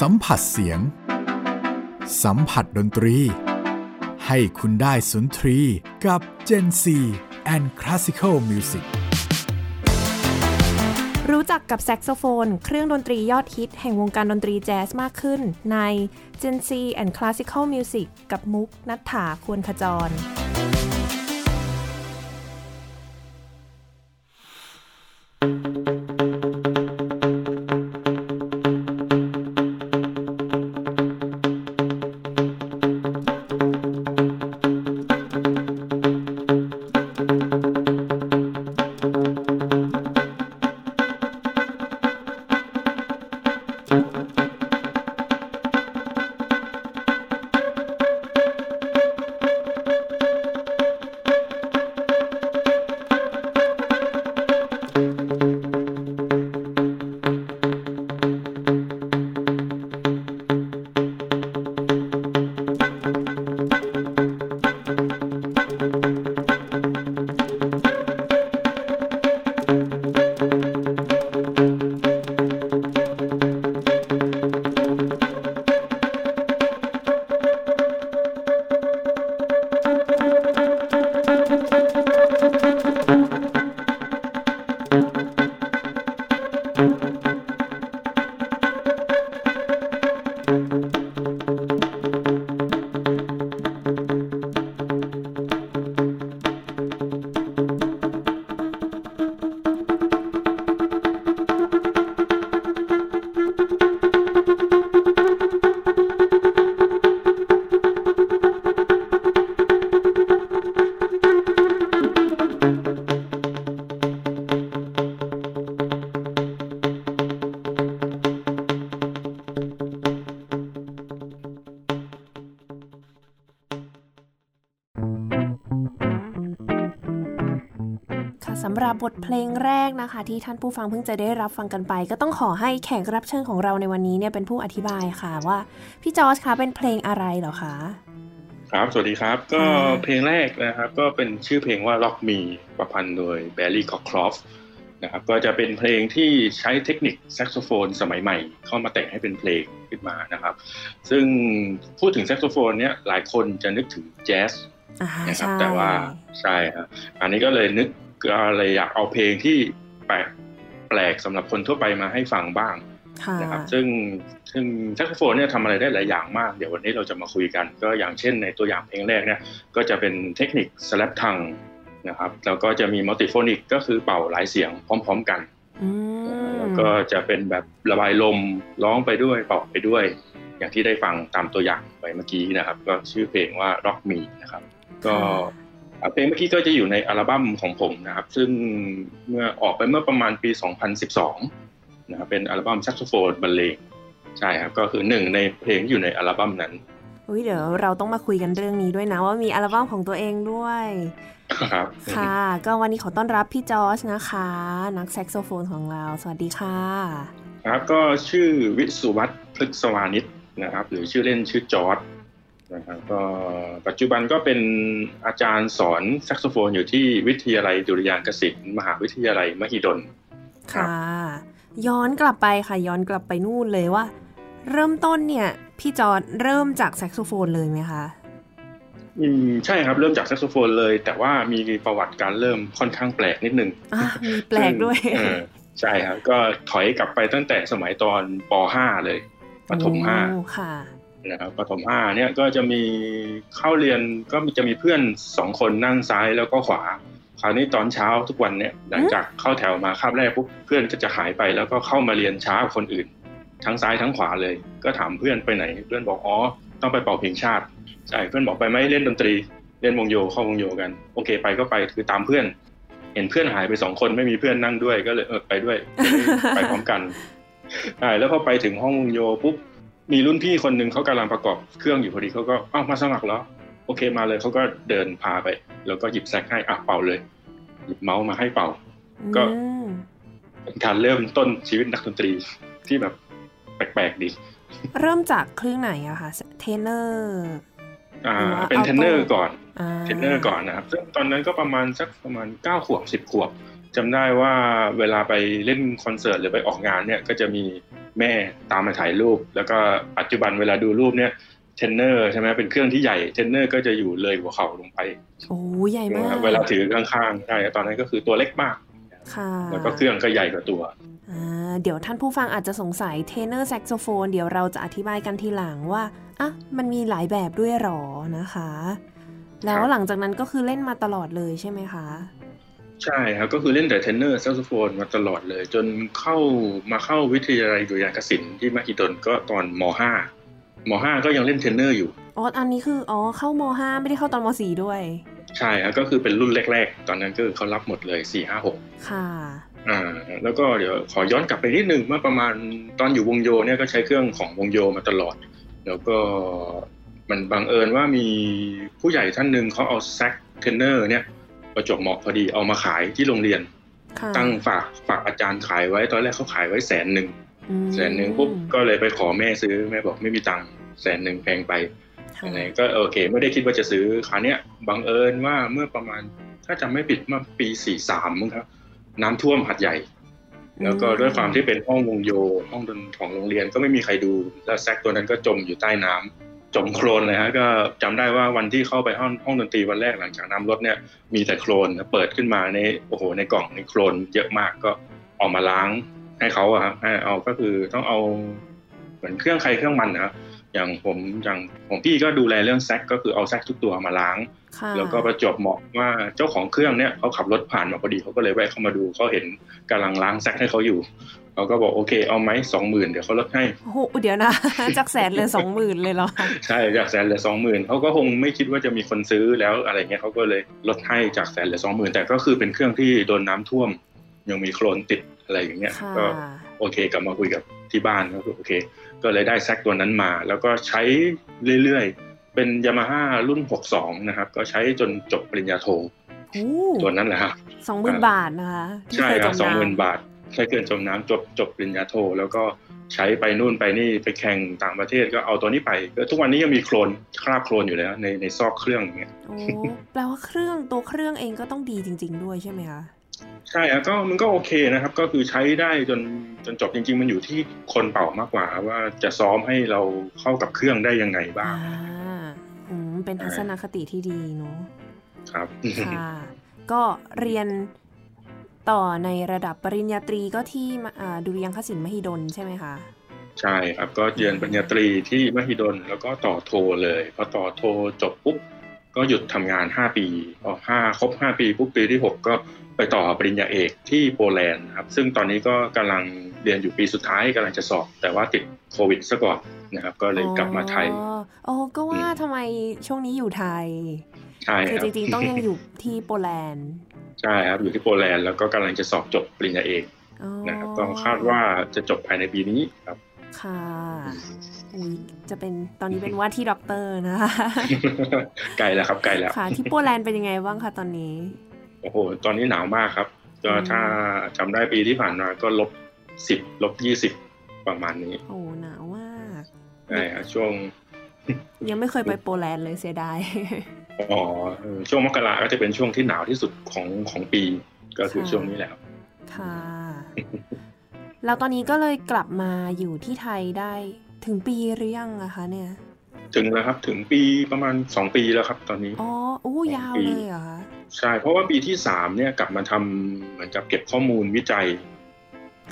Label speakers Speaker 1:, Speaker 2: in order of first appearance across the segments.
Speaker 1: สัมผัสเสียง สัมผัสดนตรี ให้คุณได้สุนทรีกับ Gen C and Classical Music
Speaker 2: รู้จักกับแซกโซโฟน เครื่องดนตรียอดฮิตแห่งวงการดนตรีแจ๊สมากขึ้น ใน Gen C and Classical Music กับมุกนัฐถาควรขจรสำหรับบทเพลงแรกนะคะ ที่ท่านผู้ฟังเพิ่งจะได้รับฟังกันไป ก็ต้องขอให้แขกรับเชิญของเราในวันนี้เนี่ยเป็นผู้อธิบายค่ะว่าพี่จอร์จคะเป็นเพลงอะไรเหรอคะ
Speaker 3: ครับสวัสดีครับก็
Speaker 2: ค่ะ
Speaker 3: เพลงแรกนะครับก็เป็นชื่อเพลงว่า Rock Me ประพันธ์โดย Barry Cockcroft นะครับก็จะเป็นเพลงที่ใช้เทคนิคแซกโซโฟนสมัยใหม่ เข้ามาแต่งให้เป็นเพลงขึ้นมานะครับ ซึ่งพูดถึงแซกโซโฟนเนี้ยหลายคนจะนึกถึงแจ๊ส
Speaker 2: อ่า
Speaker 3: นะครับ
Speaker 2: ใช่
Speaker 3: แต่ว่าใช่ครับอันนี้ก็เลยนึก ก็เลยอยากเอาเพลงที่แปลกแปลกสำหรับคนทั่วไปมาให้ฟังบ้าง
Speaker 2: ค่ะ
Speaker 3: นะครับซึ่งซึ่งแซกโซโฟนเนี่ยทำอะไรได้หลายอย่างมาก เดี๋ยววันนี้เราจะมาคุยกัน ก็อย่างเช่นในตัวอย่างเพลงแรกเนี่ยก็จะเป็นเทคนิค slap tongue นะครับแล้วก็จะมี multiphonic ก็คือเป่าหลายเสียงพร้อม ๆกัน
Speaker 2: อืม
Speaker 3: แล้วก็จะเป็นแบบระบายลมร้องไปด้วยเป่าไปด้วย อย่างที่ได้ฟังตามตัวอย่างไปเมื่อกี้นะครับ ก็ชื่อเพลงว่า Rock Me นะครับ ก็อะ เพลงเมื่อกี้ก็จะอยู่ในอัลบั้มของผมนะครับ ซึ่งเมื่อออกไปเมื่อประมาณปี 2012 นะครับเป็นอัลบั้มแซกโซโฟนบรรเลงใช่ครับ ก็คือหนึ่งในเพลงที่อยู่ในอัลบั้มนั้น
Speaker 2: อุ้ยเดี๋ยวเราต้องมาคุยกันเรื่องนี้ด้วยนะว่ามีอัลบั้มของตัวเองด้วย
Speaker 3: ครับ
Speaker 2: ค่ะ ก็วันนี้ขอต้อนรับพี่จอร์จนะคะ นักแซกโซโฟนของเรา สวัสดีค่ะ
Speaker 3: ครับก็ชื่อวิสุวัตพฤกษวานิชนะครับ หรือชื่อเล่นชื่อจอร์ด นะครับก็ปัจจุบันก็เป็นอาจารย์สอนแซกโซโฟนอยู่ที่วิทยาลัยดุริยางคศิลป์มหาวิทยาลัยมหิดลครับ
Speaker 2: ค่ะย้อนกลับไปค่ะย้อนกลับไปนู่นเลยว่า เริ่มต้นเนี่ยพี่จอร์จเริ่มจากแซกโซโฟนเลยไหมคะ
Speaker 3: อืมใช่ครับเริ่มจากแซกโซโฟนเลย แต่ว่ามีประวัติการเริ่มค่อนข้างแปลกนิดนึง
Speaker 2: อะมีแปลกด้วย
Speaker 3: ซึ่งเออใช่ครับก็ถอยกลับไปตั้งแต่สมัยตอนป .5 เลยประถมห้า
Speaker 2: โอ้ค่ะ
Speaker 3: นะครับประถมห้าเนี่ยก็จะมีเข้าเรียนก็มีจะมีเพื่อนสองคนนั่งซ้ายแล้วก็ขวา คราวนี้ตอนเช้าทุกวันเนี่ยหลังจากเข้าแถวมาคาบแรกปุ๊บเพื่อนก็จะหายไปแล้วก็เข้ามาเรียนช้ากว่าคนอื่น ทั้งซ้ายทั้งขวาเลย ก็ถามเพื่อนไปไหน เพื่อนบอกอ๋อต้องไปเป่าเพลงชาติใช่เพื่อนบอกไปไหมเล่นดนตรี เล่นวงโยเข้าวงโยกัน โอเคไปก็ไปคือตามเพื่อน เห็นเพื่อนหายไปสองคนไม่มีเพื่อนนั่งด้วยก็เลยเออไปด้วยไปพร้อมกันใช่แล้วพอไปถึงห้องวงโยปุ๊บ มีรุ่นพี่คนหนึ่งเขากำลังประกอบเครื่องอยู่พอดีเขาก็อ้าวมาสมัครแล้วโอเคมาเลยเขาก็เดินพาไป แล้วก็หยิบแซกให้อะเป่าเลย หยิบเมาส์มาให้เป่า ก็
Speaker 2: อืม
Speaker 3: เป็นการเริ่มต้นชีวิตนักดนตรีที่แบบแปลกๆดี
Speaker 2: เริ่มจากเครื่องไหนอะคะเทนเนอร์
Speaker 3: อ่า
Speaker 2: หรือว่า
Speaker 3: เป็น
Speaker 2: auto
Speaker 3: เทรนเนอร์ก่อน
Speaker 2: อ่า
Speaker 3: เทรนเนอร์ก่อนนะครับซึ่งตอนนั้นก็ประมาณสักประมาณเก้าขวบสิบขวบ จำได้ว่าเวลาไปเล่นคอนเสิร์ตหรือไปออกงานเนี่ยก็จะมีแม่ตามมาถ่ายรูป แล้วก็ปัจจุบันเวลาดูรูปเนี่ยเทนเนอร์ใช่ไหมเป็นเครื่องที่ใหญ่เทนเนอร์ก็จะอยู่เลยหัวเข่าลงไป
Speaker 2: โอ้ใหญ่มาก
Speaker 3: เวลาถือข้างๆใช่ตอนนั้นก็คือตัวเล็กมาก
Speaker 2: ค่ะ
Speaker 3: แล้วก็เครื่องก็ใหญ่กว่าตัว
Speaker 2: อ่าเดี๋ยวท่านผู้ฟังอาจจะสงสัยเทเนอร์แซกโซโฟนเดี๋ยวเราจะอธิบายกันทีหลังว่าอะมันมีหลายแบบด้วยหรอนะคะ แล้วหลังจากนั้นก็คือเล่นมาตลอดเลยใช่ไหมคะ
Speaker 3: ใช่ครับ ก็คือเล่นแต่เทนเนอร์แซกโซโฟนมาตลอดเลย จนเข้ามาเข้าวิทยาลัยดุริยางคศิลป์ที่มหิดลก็ตอนม .5 ม .5 ก็ยังเล่นเทนเนอร์อยู่
Speaker 2: อ๋ออันนี้คืออ๋อเข้ามห้าไม่ได้เข้าตอนมสี่ด้วย
Speaker 3: ใช่ครับก็คือเป็นรุ่นแรก ๆ ตอนนั้นก็คือเขารับหมดเลย4 5 6
Speaker 2: ค่ะ
Speaker 3: อ่าแล้วก็เดี๋ยวขอย้อนกลับไปนิดนึงเมื่อประมาณตอนอยู่วงโยเนี่ยก็ใช้เครื่องของวงโยมาตลอด แล้วก็มันบังเอิญว่ามีผู้ใหญ่ท่านหนึ่งเขาเอาแซกเทนเนอร์เนี่ย ประจวบเหมาะพอดีเอามาขายที่โรงเรียน
Speaker 2: ค่ะ
Speaker 3: ตั้งฝากฝากอาจารย์ขายไว้ตอนแรกเขาขายไว้แสนหนึ่ง
Speaker 2: อืม
Speaker 3: แสนหนึ่งปุ๊บก็เลยไปขอแม่ซื้อแม่บอกไม่มีตังค์แสนหนึ่งแพงไป
Speaker 2: ค่ะ
Speaker 3: อะไรก็โอเค ไม่ได้คิดว่าจะซื้อคราวเนี้ยบังเอิญว่าเมื่อประมาณ ถ้าจำไม่ผิดเมื่อปีสี่สามมั้งครับ น้ำท่วมหัดใหญ่ แล้วก็ด้วยความที่เป็นห้องวงโย ห้องดนของโรงเรียนก็ไม่มีใครดูแล้วแซกตัวนั้นก็จมอยู่ใต้น้ำ จมโคลนเลยฮะก็จำได้ว่าวันที่เข้าไปห้องห้องดนตรีวันแรกหลังจากน้ำลดเนี่ยมีแต่โคลนเปิดขึ้นมาในโอ้โหในกล่องในโคลนเยอะมากก็เออกมาล้างให้เขาอะครับให้เอาก็คือต้องเอาเหมือนเครื่องใครเครื่องมันนะครับอย่างผมอย่างของพี่ก็ดูแลเรื่องแซกก็คือเอาแซกทุกตัวมาล้าง
Speaker 2: ค่ะ
Speaker 3: แล้วก็ประจวบเหมาะว่าเจ้าของเครื่องเนี่ยเขาขับรถผ่านมาพอดีเขาก็เลยแวะเข้ามาดูเขาเห็นกำลังล้างแซกให้เขาอยู่ เขาก็บอกโอเคเอาไหมสองหมื่นเดี๋ยวเขาลดให้
Speaker 2: โอ้โหเดี๋ยวนะจากแสนเหลยสองหมื่นเลยเหรอคะ
Speaker 3: ใช่จากแสนเหลือสองหมื่นเขาก็คงไม่คิดว่าจะมีคนซื้อแล้วอะไรเงี้ยเขาก็เลยลดให้จากแสนเหลือสองหมื่นแต่ก็คือเป็นเครื่องที่โดนน้ำท่วม ยังมีโคลนติดอะไรอย่างเงี้ย
Speaker 2: ค่ะ
Speaker 3: ก็โอเคกลับมาคุยกับที่บ้านก็คือโอเค ก็เลยได้แซกตัวนั้นมา แล้วก็ใช้เรื่อยๆ เป็นยามาฮ่ารุ่น 62 นะครับ ก็ใช้จนจบปริญญาโท
Speaker 2: โอ้
Speaker 3: ตัวนั้นแหละครับ
Speaker 2: สองหมื่นบาทนะคะที่
Speaker 3: ใช่
Speaker 2: เคย
Speaker 3: ครับ
Speaker 2: จ
Speaker 3: สอง
Speaker 2: น้ำ
Speaker 3: หมื่นบาท ใช้เกินจมน้ำจบจบปริญญาโท แล้วก็ใช้ไปนู่นไปนี่ไปแข่งต่างประเทศก็เอาตัวนี้ไปก็ทุกวันนี้ยังมีโคลนคราบโคลนอยู่เลยนะในในซอกเครื่องอย่างเงี้ย
Speaker 2: โอ้แปลว่าเครื่องตัวเครื่องเองก็ต้องดีจริง ๆ ด้วยใช่ไหมคะ
Speaker 3: ใช่ครับก็มันก็โอเคนะครับ ก็คือใช้ได้จนจนจบจริง ๆ มันอยู่ที่คนเป่ามากกว่า ว่าจะซ้อมให้เราเข้ากับเครื่องได้ยังไงบ้า
Speaker 2: อ่างอืมเป็นทัศนคติที่ดีเนาะ
Speaker 3: ครับ
Speaker 2: ค่ะก็เรียน ต่อในระดับปริญญาตรีก็ที่มอ่าดุริยางคศิลป์มหิดลใช่ไหมคะ
Speaker 3: ใช่ครับก็เรียนปริญญาตรีที่มหิดลแล้วก็ต่อโทเลยพอต่อโทจบปุ๊บก็หยุดทำงาน5ปีพอห้าครบ5ปีปุ๊บปีที่6ก็ไปต่อปริญญาเอกที่โปแลนด์ครับซึ่งตอนนี้ก็กำลังเรียนอยู่ปีสุดท้ายกำลังจะสอบ แต่ว่าติดโควิดซะก่อนนะครับก็เลยกลับมาไทย
Speaker 2: อ๋ออ๋อก็ว่าทำไมช่วงนี้อยู่ไทย
Speaker 3: ใช่
Speaker 2: คือ
Speaker 3: ค
Speaker 2: จ
Speaker 3: รับ
Speaker 2: ริงๆต้องยังอยู่ที่โปแลนด์
Speaker 3: ใช่ครับอยู่ที่โปแลนด์แล้วก็กำลังจะสอบจบปริญญาเอก
Speaker 2: อ๋อ
Speaker 3: นะครับก็คาดว่าจะจบภายในปีนี้ครับ
Speaker 2: ค่ะอุ้ยจะเป็นตอนนี้เป็นว่าที่ดอกเตอร์นะคะ
Speaker 3: ไกลแล้วครับไกลแล้ว
Speaker 2: ค่ะที่โปแลนด์เป็นยังไงบ้างคะตอนนี้
Speaker 3: โอ้โห ตอนนี้หนาวมากครับก็
Speaker 2: อืม
Speaker 3: ถ้าจำได้ปีที่ผ่านมาก็ลบสิบลบยี่สิบประมาณนี้
Speaker 2: โอ้หนาวมาก
Speaker 3: ใช่ครับช่วง
Speaker 2: ยังไม่เคยไปโปแลนด์เลยเสียดาย
Speaker 3: อ๋อเออช่วงมกราก็จะเป็นช่วงที่หนาวที่สุดของของปีก็คือ
Speaker 2: ค่ะ
Speaker 3: ช่วงนี้แหละครับ
Speaker 2: ค่ะ แล้วตอนนี้ก็เลยกลับมาอยู่ที่ไทยได้ถึงปีหรือยังอะคะ เนี่ย
Speaker 3: ถึงแล้วครับ ถึงปีประมาณสองปีแล้วครับ ตอนนี้
Speaker 2: อ๋ออู้ยาวเลยเหรอคะ
Speaker 3: ใช่ เพราะว่าปีที่สามเนี่ยกลับมาทำเหมือนกับเก็บข้อมูลวิจัย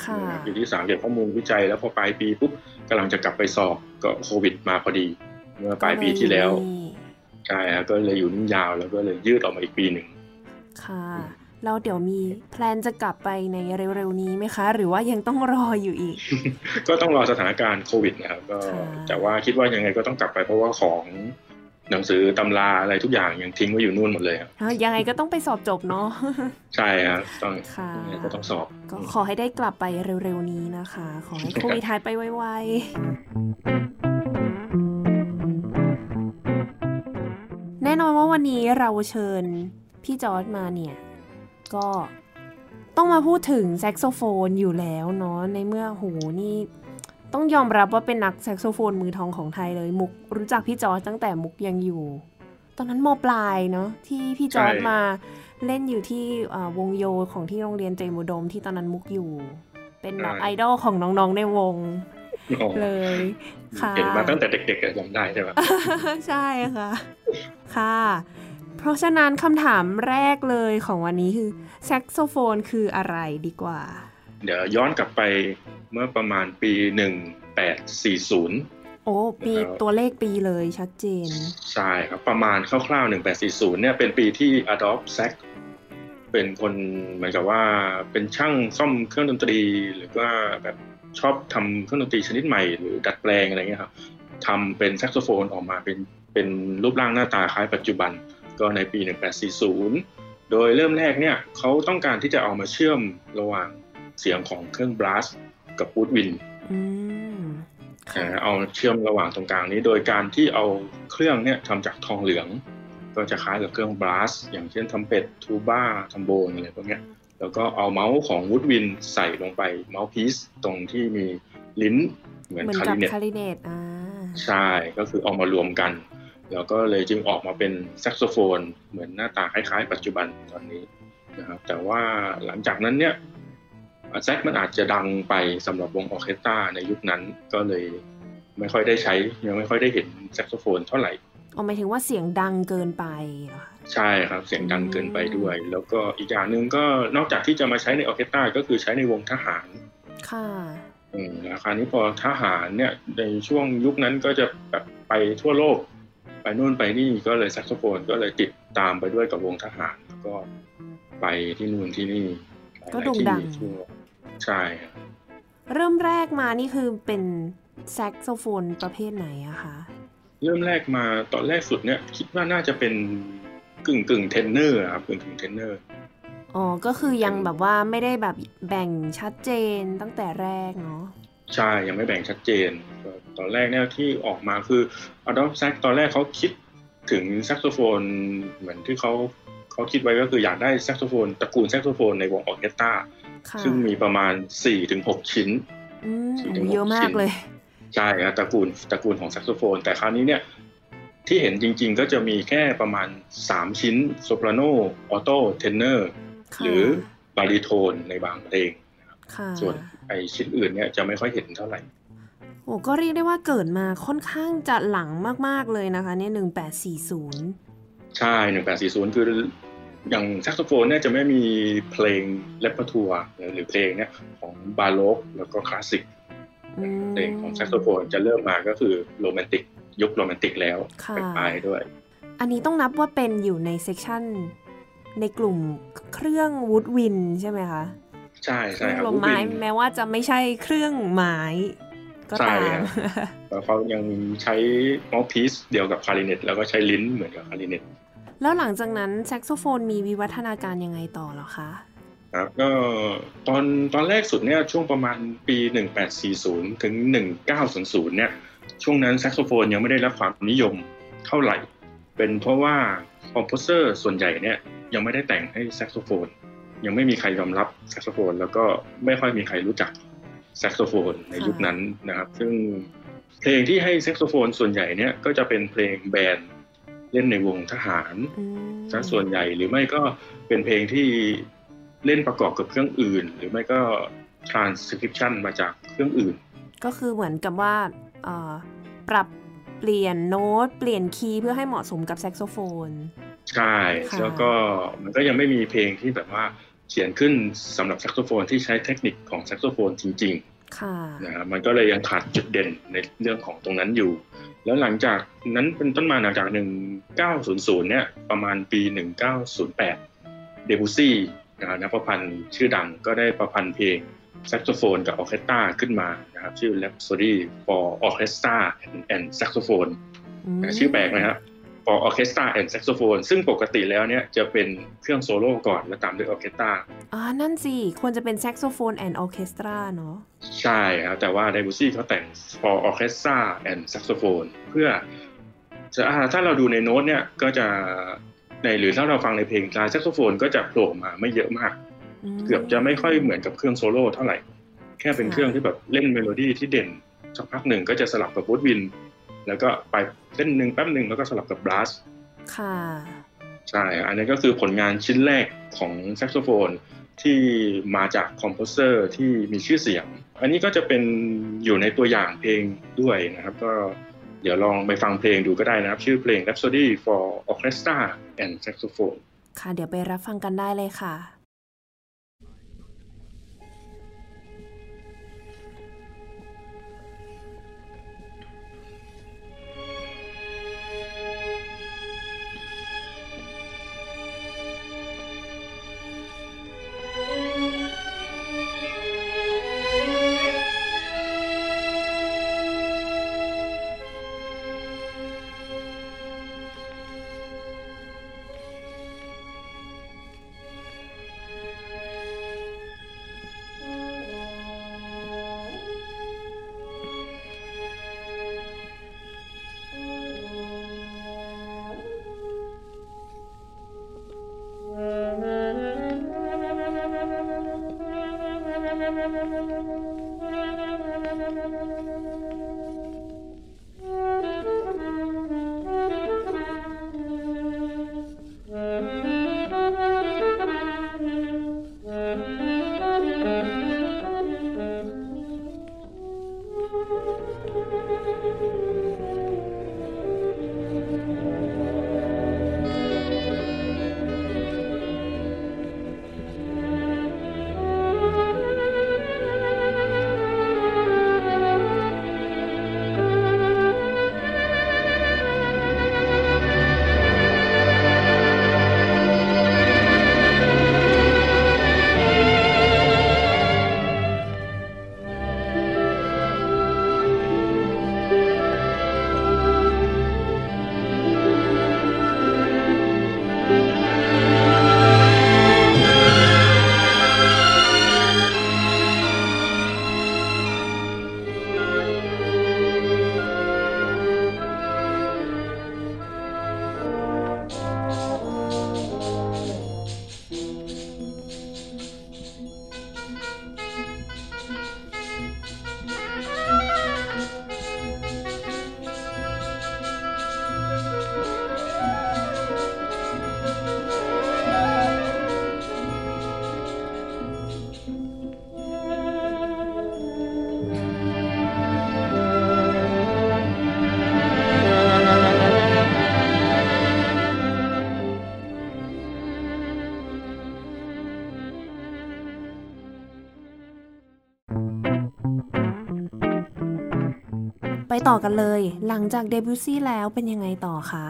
Speaker 2: ค่ะ
Speaker 3: ปีที่สามเก็บข้อมูลวิจัย แล้วพอปลายปีปุ๊บกำลังจะกลับไปสอบก็โควิดมาพอดี เมื่อปลายปีที่แล้ว
Speaker 2: ก็เยนี่
Speaker 3: ใช่ครับก็เลยอยู่นิ่งยาวแล้วก็เลยยืดออกมาอีกปีหนึ่ง
Speaker 2: ค่ะ แล้วเดี๋ยวมีแพลนจะกลับไปในเร็วๆนี้ไหมคะ หรือว่ายังต้องรออยู่อีก
Speaker 3: ก็ต้องรอสถานการณ์โควิดนะครับก็
Speaker 2: ค่ะ
Speaker 3: แต่ว่าคิดว่ายังไงก็ต้องกลับไปเพราะว่าของหนังสือตำราอะไรทุกอย่างยังทิ้งไว้อยู่นู่นหมดเลยครับ
Speaker 2: อะยังไงก็ต้องไปสอบจบเนาะ
Speaker 3: ใช่ครับต้อง
Speaker 2: ค่ะ
Speaker 3: ยังไงก็ต้องสอบ
Speaker 2: ก็ขอให้ได้กลับไปเร็วๆนี้นะคะ ขอให้โควิดหายไปไวๆ แน่นอนว่าวันนี้เราเชิญพี่จอร์ดมาเนี่ย ก็ต้องมาพูดถึงแซกโซโฟนอยู่แล้วเนาะในเมื่อโหนี่ต้องยอมรับว่าเป็นนักแซกโซโฟนมือทองของไทยเลยมุกรู้จักพี่จอร์ดตั้งแต่มุกยังอยู่ ตอนนั้นมปลายเนาะที่พี่จอร์ด
Speaker 3: ใช่
Speaker 2: มาเล่นอยู่ที่อ่าวงโยของที่โรงเรียนเตรียมอุดมที่ตอนนั้นมุกอยู่ เป็นแบบไอดอลของน้องๆในวง
Speaker 3: อ๋อ
Speaker 2: เลยค่ะ
Speaker 3: เห็นมาตั้งแต่เด็กๆอะจำได้ใช่ไหม
Speaker 2: ใช่ค่ะ ค่ะ เพราะฉะนั้นคำถามแรกเลยของวันนี้คือแซกโซโฟนคืออะไรดีกว่า
Speaker 3: เดี๋ยวย้อนกลับไปเมื่อประมาณปี 1840
Speaker 2: โอ้ปี
Speaker 3: ครับ
Speaker 2: ตัวเลขปีเลยชัดเจน
Speaker 3: ใช่ครับ ประมาณคร่าวๆ 1840 เนี่ยเป็นปีที่ Adolf Sack เป็นคนเหมือนกับว่าเป็นช่างซ่อมเครื่องดนตรีหรือว่าแบบ ชอบทำเครื่องดนตรีชนิดใหม่หรือดัดแปลงอะไรเงี้ยครับทำเป็นแซกโซโฟนออกมาเป็นเป็นรูปร่างหน้าตาคล้ายปัจจุบันก็ในปี 1840 โดยเริ่มแรกเนี่ยเขาต้องการที่จะเอามาเชื่อมระหว่างเสียงของเครื่องบลัสกับวูดวิน
Speaker 2: อืมค่ะ
Speaker 3: นะเอาเชื่อมระหว่างตรงกลางนี้ โดยการที่เอาเครื่องเนี่ยทำจากทองเหลือง ก็จะคล้ายกับเครื่องบลัสอย่างเช่นทำเป็ดทูบ้าทำโบนอะไรพวกเนี้ย แล้วก็เอา mouth ของ woodwind ใส่ลงไป mouthpiece ตรงที่มีลิ้นเหมือน
Speaker 2: เหมือน
Speaker 3: ค
Speaker 2: ลา
Speaker 3: ริเนต
Speaker 2: คลาริเนตอ่า
Speaker 3: ใช่ก็คือเอามารวมกัน แล้วก็เลยจึงออกมาเป็นแซกโซโฟน เหมือนหน้าตาคล้ายๆ ปัจจุบันตอนนี้นะครับแต่ว่าหลังจากนั้นเนี่ยแซกมันอาจจะดังไปสำหรับวงออร์เคสตราในยุคนั้นก็เลยไม่ค่อยได้ใช้ยังไม่ค่อยได้เห็นแซกโซโฟนเท่าไหร่
Speaker 2: เอาหมายถึงว่าเสียงดังเกินไปเหรอคะ
Speaker 3: ใช่ครับเสียงดังเกินไปด้วย แล้วก็อีกอย่างหนึ่งก็นอกจากที่จะมาใช้ในออร์เคสตราก็คือใช้ในวงทหาร
Speaker 2: ค่ะ
Speaker 3: อืมราคราวนี้พอทหารเนี่ยในช่วงยุคนั้นก็จะแบบไปทั่วโลก ไปนู่นไปนี่ก็เลยแซกโซโฟนก็เลยติดตามไปด้วยกับวงทหารแล้วก็ไปที่นู่นที่นี่หลายๆ
Speaker 2: ก็โด่งดัง
Speaker 3: ที่ทั่วใช่ครับ
Speaker 2: เริ่มแรกมานี่คือเป็นแซกโซโฟนประเภทไหนอะคะ
Speaker 3: เริ่มแรกมาตอนแรกสุดเนี่ย คิดว่าน่าจะเป็นกึ่งกึ่งเทนเนอร์ครับกึ่งกึ่งเทนเนอร์
Speaker 2: อ๋อ ก็คือยังแบบว่าไม่ได้แบบแบ่งชัดเจนตั้งแต่แรกเนาะ
Speaker 3: ใช่ยังไม่แบ่งชัดเจนก็ตอนแรกเนี่ยที่ออกมาคือ Adolf Sax ตอนแรกเขาคิดถึงแซกโซโฟน เหมือนที่เขาเขาคิดไว้ก็คืออยากได้แซกโซโฟนตระกูลแซกโซโฟนในวงออร์เคสตรา
Speaker 2: ค่ะ
Speaker 3: ซึ่งมีประมาณ4-6ชิ้น
Speaker 2: อืม
Speaker 3: สี่
Speaker 2: โอ้
Speaker 3: ถึงหก
Speaker 2: เยอะมาก
Speaker 3: ชิ้น
Speaker 2: เลย
Speaker 3: ใช่ครับตระกูลตระกูลของแซกโซโฟน แต่คราวนี้เนี่ยที่เห็นจริงๆก็จะมีแค่ประมาณ 3 ชิ้น soprano alto tenor
Speaker 2: ค่ะ
Speaker 3: หรือ baritone ในบางเพลง
Speaker 2: ค่ะ
Speaker 3: ส่วนไอชิ้นอื่นเนี่ยจะไม่ค่อยเห็นเท่าไหร่
Speaker 2: โอ้ก็เรียกได้ว่าเกิดมาค่อนข้างจะหลังมาก ๆเลยนะคะเนี่ยหนึ่งแปดสี่ศูนย์
Speaker 3: ใช่1840คืออย่างแซกโซโฟนเนี่ยจะไม่มีเพลง repertoire หรือเพลงเนี่ยของ baroque แล้วก็คลาสสิก เพลงของแซกโซโฟนจะเริ่มมาก็คือโรแมนติกยุคโรแมนติกแล้ว
Speaker 2: ค่ะ
Speaker 3: ปลายๆด้วย
Speaker 2: อันนี้ต้องนับว่าเป็นอยู่ใน section ในกลุ่มเครื่อง woodwind ใช่ไหมคะ
Speaker 3: ใช่
Speaker 2: เค
Speaker 3: ใช่
Speaker 2: รื่อง
Speaker 3: ครับ
Speaker 2: ลมไม้
Speaker 3: woodwind
Speaker 2: แม้ว่าจะไม่ใช่เครื่องไม้ก็
Speaker 3: ใช่
Speaker 2: ตา
Speaker 3: ครั
Speaker 2: ม
Speaker 3: บแล้วเขายังใช้ mouthpiece เดียวกับคลาริเนตแล้วก็ใช้ลิ้นเหมือนกับคลาริเนต
Speaker 2: แล้วหลังจากนั้นแซกโซโฟนมีวิวัฒนาการยังไงต่อเหรอคะ
Speaker 3: ครับก็ตอนตอนแรกสุดเนี่ยช่วงประมาณปี 1840 ถึง 1900 เนี่ยช่วงนั้นแซกโซโฟนยังไม่ได้รับความนิยมเท่าไหร่ เป็นเพราะว่า composer ส่วนใหญ่เนี่ยยังไม่ได้แต่งให้แซกโซโฟน ยังไม่มีใครยอมรับแซกโซโฟน แล้วก็ไม่ค่อยมีใครรู้จักแซกโซโฟนในยุคนั้นนะครับ ซึ่งเพลงที่ให้แซกโซโฟนส่วนใหญ่เนี่ยก็จะเป็นเพลง band เล่นในวงทหาร
Speaker 2: อืม
Speaker 3: ซะส่วนใหญ่หรือไม่ก็เป็นเพลงที่ เล่นประกอบกับเครื่องอื่น หรือไม่ก็ transcription มาจากเครื่องอื่น
Speaker 2: ก็คือเหมือนกับว่าเอ่อปรับเปลี่ยนโน้ต เปลี่ยนคีย์เพื่อให้เหมาะสมกับแซกโซโฟน
Speaker 3: ใช่
Speaker 2: ค่ะ
Speaker 3: แล้วก็มันก็ยังไม่มีเพลงที่แบบว่าเขียนขึ้นสำหรับแซกโซโฟนที่ใช้เทคนิคของแซกโซโฟนจริง
Speaker 2: ค่ะ
Speaker 3: ๆนะครับมันก็เลยยังขาดจุดเด่นในเรื่องของตรงนั้นอยู่ แล้วหลังจากนั้นเป็นต้นมาหลังจาก 1900 เนี่ย ประมาณปี 1908 เดบูซี่ นะครับนักประพันธ์ชื่อดังก็ได้ประพันธ์เพลงแซกโซโฟนกับออร์เคสตราขึ้นมานะครับชื่อ Rhapsody for Orchestra and, and Saxophone
Speaker 2: ม
Speaker 3: ชื่อแปลกนะครับ for Orchestra and Saxophone ซึ่งปกติแล้วเนี่ยจะเป็นเครื่องโซโล่ก่อนแล้วตามด้วยออร์เคสตรา
Speaker 2: อ่านั่นสิควรจะเป็น saxophone and orchestra เนาะ
Speaker 3: ใช่ครับแต่ว่าเดบูซี่เขาแต่ง for orchestra and saxophone เพื่อจะอ่าถ้าเราดูในโน้ตเนี่ยก็จะ ในหรือถ้าเราฟังในเพลงลายแซกโซโฟนก็จะโผล่มาไม่เยอะมาก
Speaker 2: ม
Speaker 3: เกือบจะไม่ค่อยเหมือนกับเครื่องโซโล่เท่าไหร่ แค่เป็น
Speaker 2: ค่ะ
Speaker 3: เครื่องที่แบบเล่นเมโลดี้ที่เด่นสักพักหนึ่งก็จะสลับกับ woodwind แล้วก็ไปเล่นหนึ่งแป๊บหนึ่งแล้วก็สลับกับ brass
Speaker 2: ค่ะ
Speaker 3: ใช่ อันนี้ก็คือผลงานชิ้นแรกของแซกโซโฟนที่มาจาก composer ที่มีชื่อเสียง อันนี้ก็จะเป็นอยู่ในตัวอย่างเพลงด้วยนะครับ ก็ เดี๋ยวลองไปฟังเพลงดูก็ได้นะครับ ชื่อเพลง Rhapsody for Orchestra and Saxophone
Speaker 2: ค่ะ เดี๋ยวไปรับฟังกันได้เลยค่ะ ต่อกันเลย หลังจากเดบูซี่แล้วเป็นยังไงต่อคะ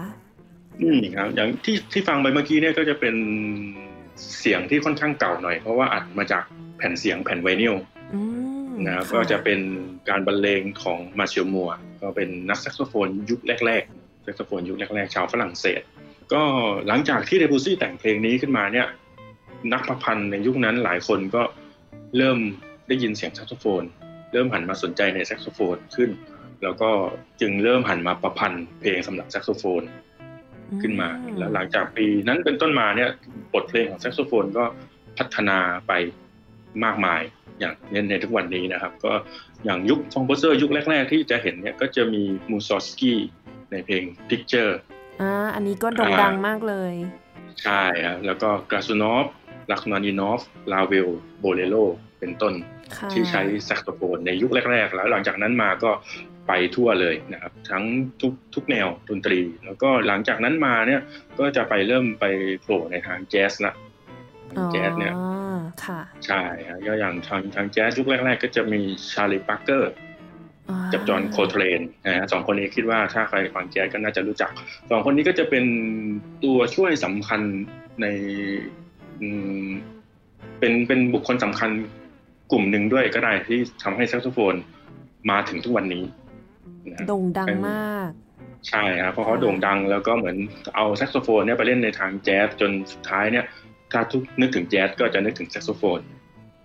Speaker 3: อืมครับ อย่างที่ที่ฟังไปเมื่อกี้เนี่ยก็จะเป็นเสียงที่ค่อนข้างเก่าหน่อย เพราะว่าอัดมาจากแผ่นเสียงแผ่นไวนิลนะก็จะเป็นการบรรเลงของมาร์เซลมูลก็เป็นนักแซกโซโฟนยุคแรกๆแซกโซโฟนยุคแรกๆชาวฝรั่งเศส ก็หลังจากที่เดบูซี่แต่งเพลงนี้ขึ้นมาเนี่ย นักประพันธ์ในยุคนั้นหลายคนก็เริ่มได้ยินเสียงแซกโซโฟน เริ่มหันมาสนใจในแซกโซโฟนขึ้น แล้วก็จึงเริ่มหันมาประพันธ์เพลงสำหรับแซกโซโฟนขึ้นมา แล้วหลังจากปีนั้นเป็นต้นมาเนี่ยบทเพลงของแซกโซโฟนก็พัฒนาไปมากมายอย่างในทุกวันนี้นะครับ ก็อย่างยุค composer ยุคแรก ๆ ที่จะเห็นเนี่ยก็จะมีมูซอร์กสกีในเพลง Picture
Speaker 2: อ่าอันนี้ก็โด่งดังมากเลย
Speaker 3: ใช่ครับแล้วก็กลาซูนอฟ รัคมานินอฟ ราเวลโบเลโรเป็นต้นที่ใช้แซกโซโฟนในยุคแรก ๆ แล้วหลังจากนั้นมาก็ ไปทั่วเลยนะครับทั้งทุกทุกแนวดนตรี แล้วก็หลังจากนั้นมาเนี่ยก็จะไปเริ่มไปโผล่ในทางแจ๊สละแจ๊สเนี่ยใช่ครับก็อย่างทางทางแจ๊สยุคแรก ๆ ก็จะมีชาร์ลีปาร์กเกอร์กับจอห์นโคลเทรนนะฮะสองคนนี้คิดว่าถ้าใครฟังแจ๊สก็น่าจะรู้จักสองคนนี้ก็จะเป็นตัวช่วยสำคัญในเป็นเป็นบุคคลสำคัญกลุ่มหนึ่งด้วยก็ได้ที่ทำให้แซกโซโฟนมาถึงทุกวันนี้
Speaker 2: โด่งดังมาก
Speaker 3: ใช่ครับเพราะเขาโด่งดังแล้วก็เหมือนเอาแซกโซโฟนเนี่ยไปเล่นในทางแจ๊สจนสุดท้ายเนี่ยถ้าทุกนึกถึงแจ๊สก็จะนึกถึงแซกโซโฟน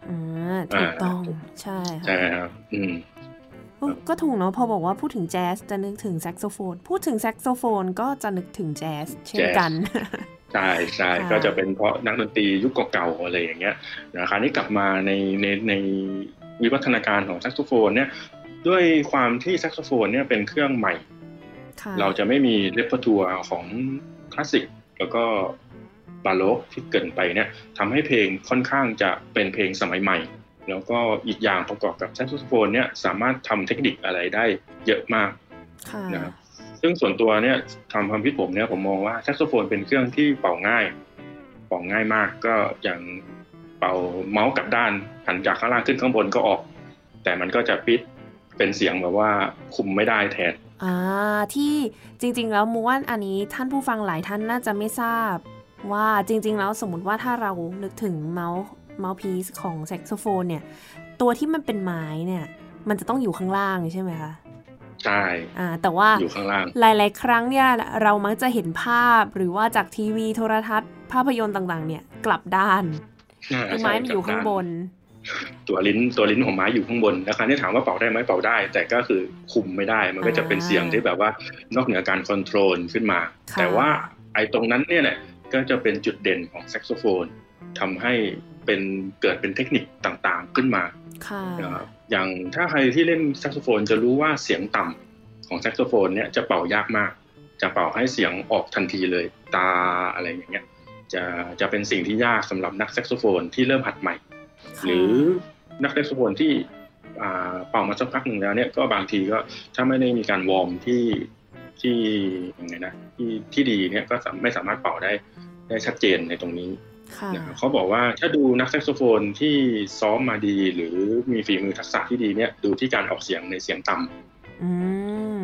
Speaker 2: อ่าถูกต้องใช่
Speaker 3: ใช่ครับอืม
Speaker 2: ก็ถูกเนาะพอบอกว่าพูดถึงแจ๊สจะนึกถึงแซกโซโฟน พูดถึงแซกโซโฟนก็จะนึกถึงแจ๊สเช่นกัน
Speaker 3: ใช่ใช่ก็จะเป็นเพราะนักดนตรียุคเก่าๆอะไรอย่างเงี้ยนะครับนี่กลับมาในในในวิวัฒนาการของแซกโซโฟนเนี่ย ด้วยความที่แซกโซโฟนเนี่ยเป็นเครื่องใหม่ เราจะไม่มี repertoire ของคลาสสิกแล้วก็บาโรกที่เกินไปเนี่ยทำให้เพลงค่อนข้างจะเป็นเพลงสมัยใหม่ แล้วก็อีกอย่างประกอบกับแซกโซโฟนเนี่ยสามารถทำเทคนิคอะไรได้เยอะมาก
Speaker 2: ค่ะ
Speaker 3: นะครับซึ่งส่วนตัวเนี่ยทำความคิดผมเนี่ยผมมองว่าแซกโซโฟนเป็นเครื่องที่เป่าง่าย เป่าง่ายมากก็อย่างเป่า mouth กลับด้านหันจากข้างล่างขึ้นข้างบนก็ออก แต่มันก็จะปี๊ด เป็นเสียงแบบว่าคุมไม่ได้แทน
Speaker 2: อ่าที่จริง ๆ แล้วมูว่าอันนี้ท่านผู้ฟังหลายท่านน่าจะไม่ทราบ ว่าจริง ๆ แล้วสมมติว่าถ้าเรานึกถึง mouth mouthpiece ของแซกโซโฟนเนี่ย ตัวที่มันเป็นไม้เนี่ย มันจะต้องอยู่ข้างล่างใช่ไหมคะ
Speaker 3: ใช่
Speaker 2: อ่าแต่ว่า
Speaker 3: อยู่ข้างล่าง
Speaker 2: หลาย ๆ ครั้งเนี่ยเรามักจะเห็นภาพหรือว่าจากทีวีโทรทัศน์ ภาพยนตร์ต่าง ๆ เนี่ยกลับด้าน
Speaker 3: อ่า
Speaker 2: คือไม้มันอยู่ข้างบน
Speaker 3: ตัวลิ้นตัวลิ้นของไม้อยู่ข้างบนแล้วคราวนี้ถามว่าเป่าได้ไหมเป่าได้ แต่ก็คือคุมไม่ได้ มันก็จะเป็นเสียงที่แบบว่านอกเหนือการ control ขึ้นมา
Speaker 2: ค่ะ
Speaker 3: แต่ว่าไอ้ตรงนั้นเนี่ยแหละก็จะเป็นจุดเด่นของแซกโซโฟนทำให้เป็นเกิดเป็นเทคนิคต่างๆขึ้นมา
Speaker 2: ค่ะ
Speaker 3: นะครับอย่างถ้าใครที่เล่นแซกโซโฟนจะรู้ว่าเสียงต่ำของแซกโซโฟนเนี่ยจะเป่ายากมาก จะเป่าให้เสียงออกทันทีเลย ตาอะไรอย่างเงี้ยจะจะเป็นสิ่งที่ยากสำหรับนักแซกโซโฟนที่เริ่มหัดใหม่ หรือนักแซกโซโฟนที่อ่าเป่ามาสักพักหนึ่งแล้วเนี่ยก็บางทีก็ถ้าไม่ได้มีการ warm ที่ที่ยังไงนะที่ที่ดีเนี่ยก็ไม่สามารถเป่าได้ได้ชัดเจนในตรงนี้
Speaker 2: ค่ะ
Speaker 3: นะครับเขาบอกว่าถ้าดูนักแซกโซโฟนที่ซ้อมมาดี หรือมีฝีมือทักษะที่ดีเนี่ยดูที่การออกเสียงในเสียงต่ำ
Speaker 2: อืม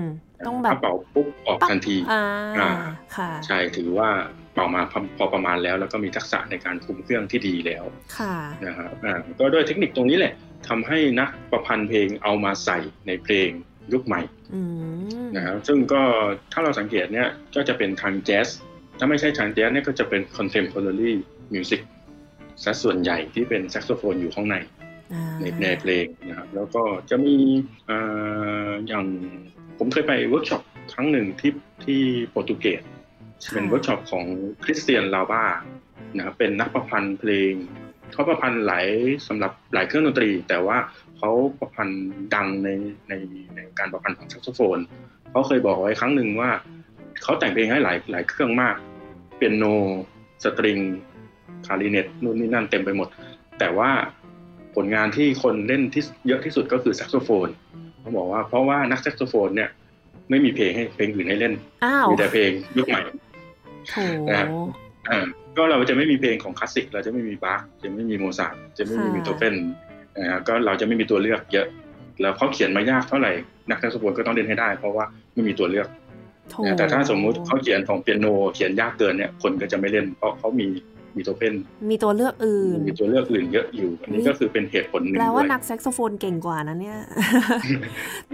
Speaker 2: ต้องแบบ
Speaker 3: ถ้าเป่าปุ๊บออกทันที
Speaker 2: อ่า
Speaker 3: อ่า
Speaker 2: ค่ะ
Speaker 3: ใช่ถือว่า เป่ามาพอพอประมาณแล้ว แล้วก็มีทักษะในการคุมเครื่องที่ดีแล้ว
Speaker 2: ค่ะ
Speaker 3: นะครับอ่าก็ด้วยเทคนิคตรงนี้แหละทำให้นักประพันธ์เพลงเอามาใส่ในเพลงยุคใหม่
Speaker 2: อืม
Speaker 3: นะครับซึ่งก็ถ้าเราสังเกตเนี่ยก็จะเป็นทางแจ๊สถ้าไม่ใช่ทางแจ๊สเนี่ยก็จะเป็น contemporary music ซะส่วนใหญ่ที่เป็นแซกโซโฟนอยู่ข้างใน
Speaker 2: อ่า
Speaker 3: ในในเพลงนะครับแล้วก็จะมีอ่าอย่างผมเคยไปเวิร์กช็อปครั้งหนึ่งที่ที่โปรตุเกส เป็นเวิร์กช็อปของคริสเตียนลอบานะครับเป็นนักประพันธ์เพลงเขาประพันธ์หลายสำหรับหลายเครื่องดนตรี แต่ว่าเขาประพันธ์ดังในในในการประพันธ์ของแซกโซโฟนเขาเคยบอกไว้ครั้งหนึ่งว่าเขาแต่งเพลงให้หลายหลายเครื่องมาก เปียโน string คลาริเน็ตนู่นนี่นั่นเต็มไปหมด แต่ว่าผลงานที่คนเล่นที่เยอะที่สุดก็คือแซกโซโฟนเขาบอกว่าเพราะว่านักแซกโซโฟนเนี่ย ไม่มีเพลงให้เพลงอื่นให้เล่น
Speaker 2: อ้าว
Speaker 3: มีแต่เพลงยุคใหม่
Speaker 2: โถ
Speaker 3: นะครับอ่าก็เราจะไม่มีเพลงของคลาสสิกเราจะไม่มีบาร์กจะไม่มีโมซาร์ทจะไม่มี
Speaker 2: ค่ะ
Speaker 3: บีโธเฟนนะครับก็เราจะไม่มีตัวเลือกเยอะ แล้วเขาเขียนมายากเท่าไหร่นักแซกโซโฟนก็ต้องเล่นให้ได้ เพราะว่าไม่มีตัวเลือก
Speaker 2: โถ
Speaker 3: นะแต่ถ้าสมมุติเขาเขียนของเปียโนเขียนยากเกินเนี่ยคนก็จะไม่เล่น เพราะเขามี บีโธเฟน
Speaker 2: มีตัวเลือกอื่น
Speaker 3: มีตัวเลือกอื่นเยอะอยู่ อันนี้ก็คือเป็นเหตุผลหนึ่ง
Speaker 2: แปลว่า
Speaker 3: ด้วย
Speaker 2: นักแซกโซโฟนเก่งกว่านะเนี่ย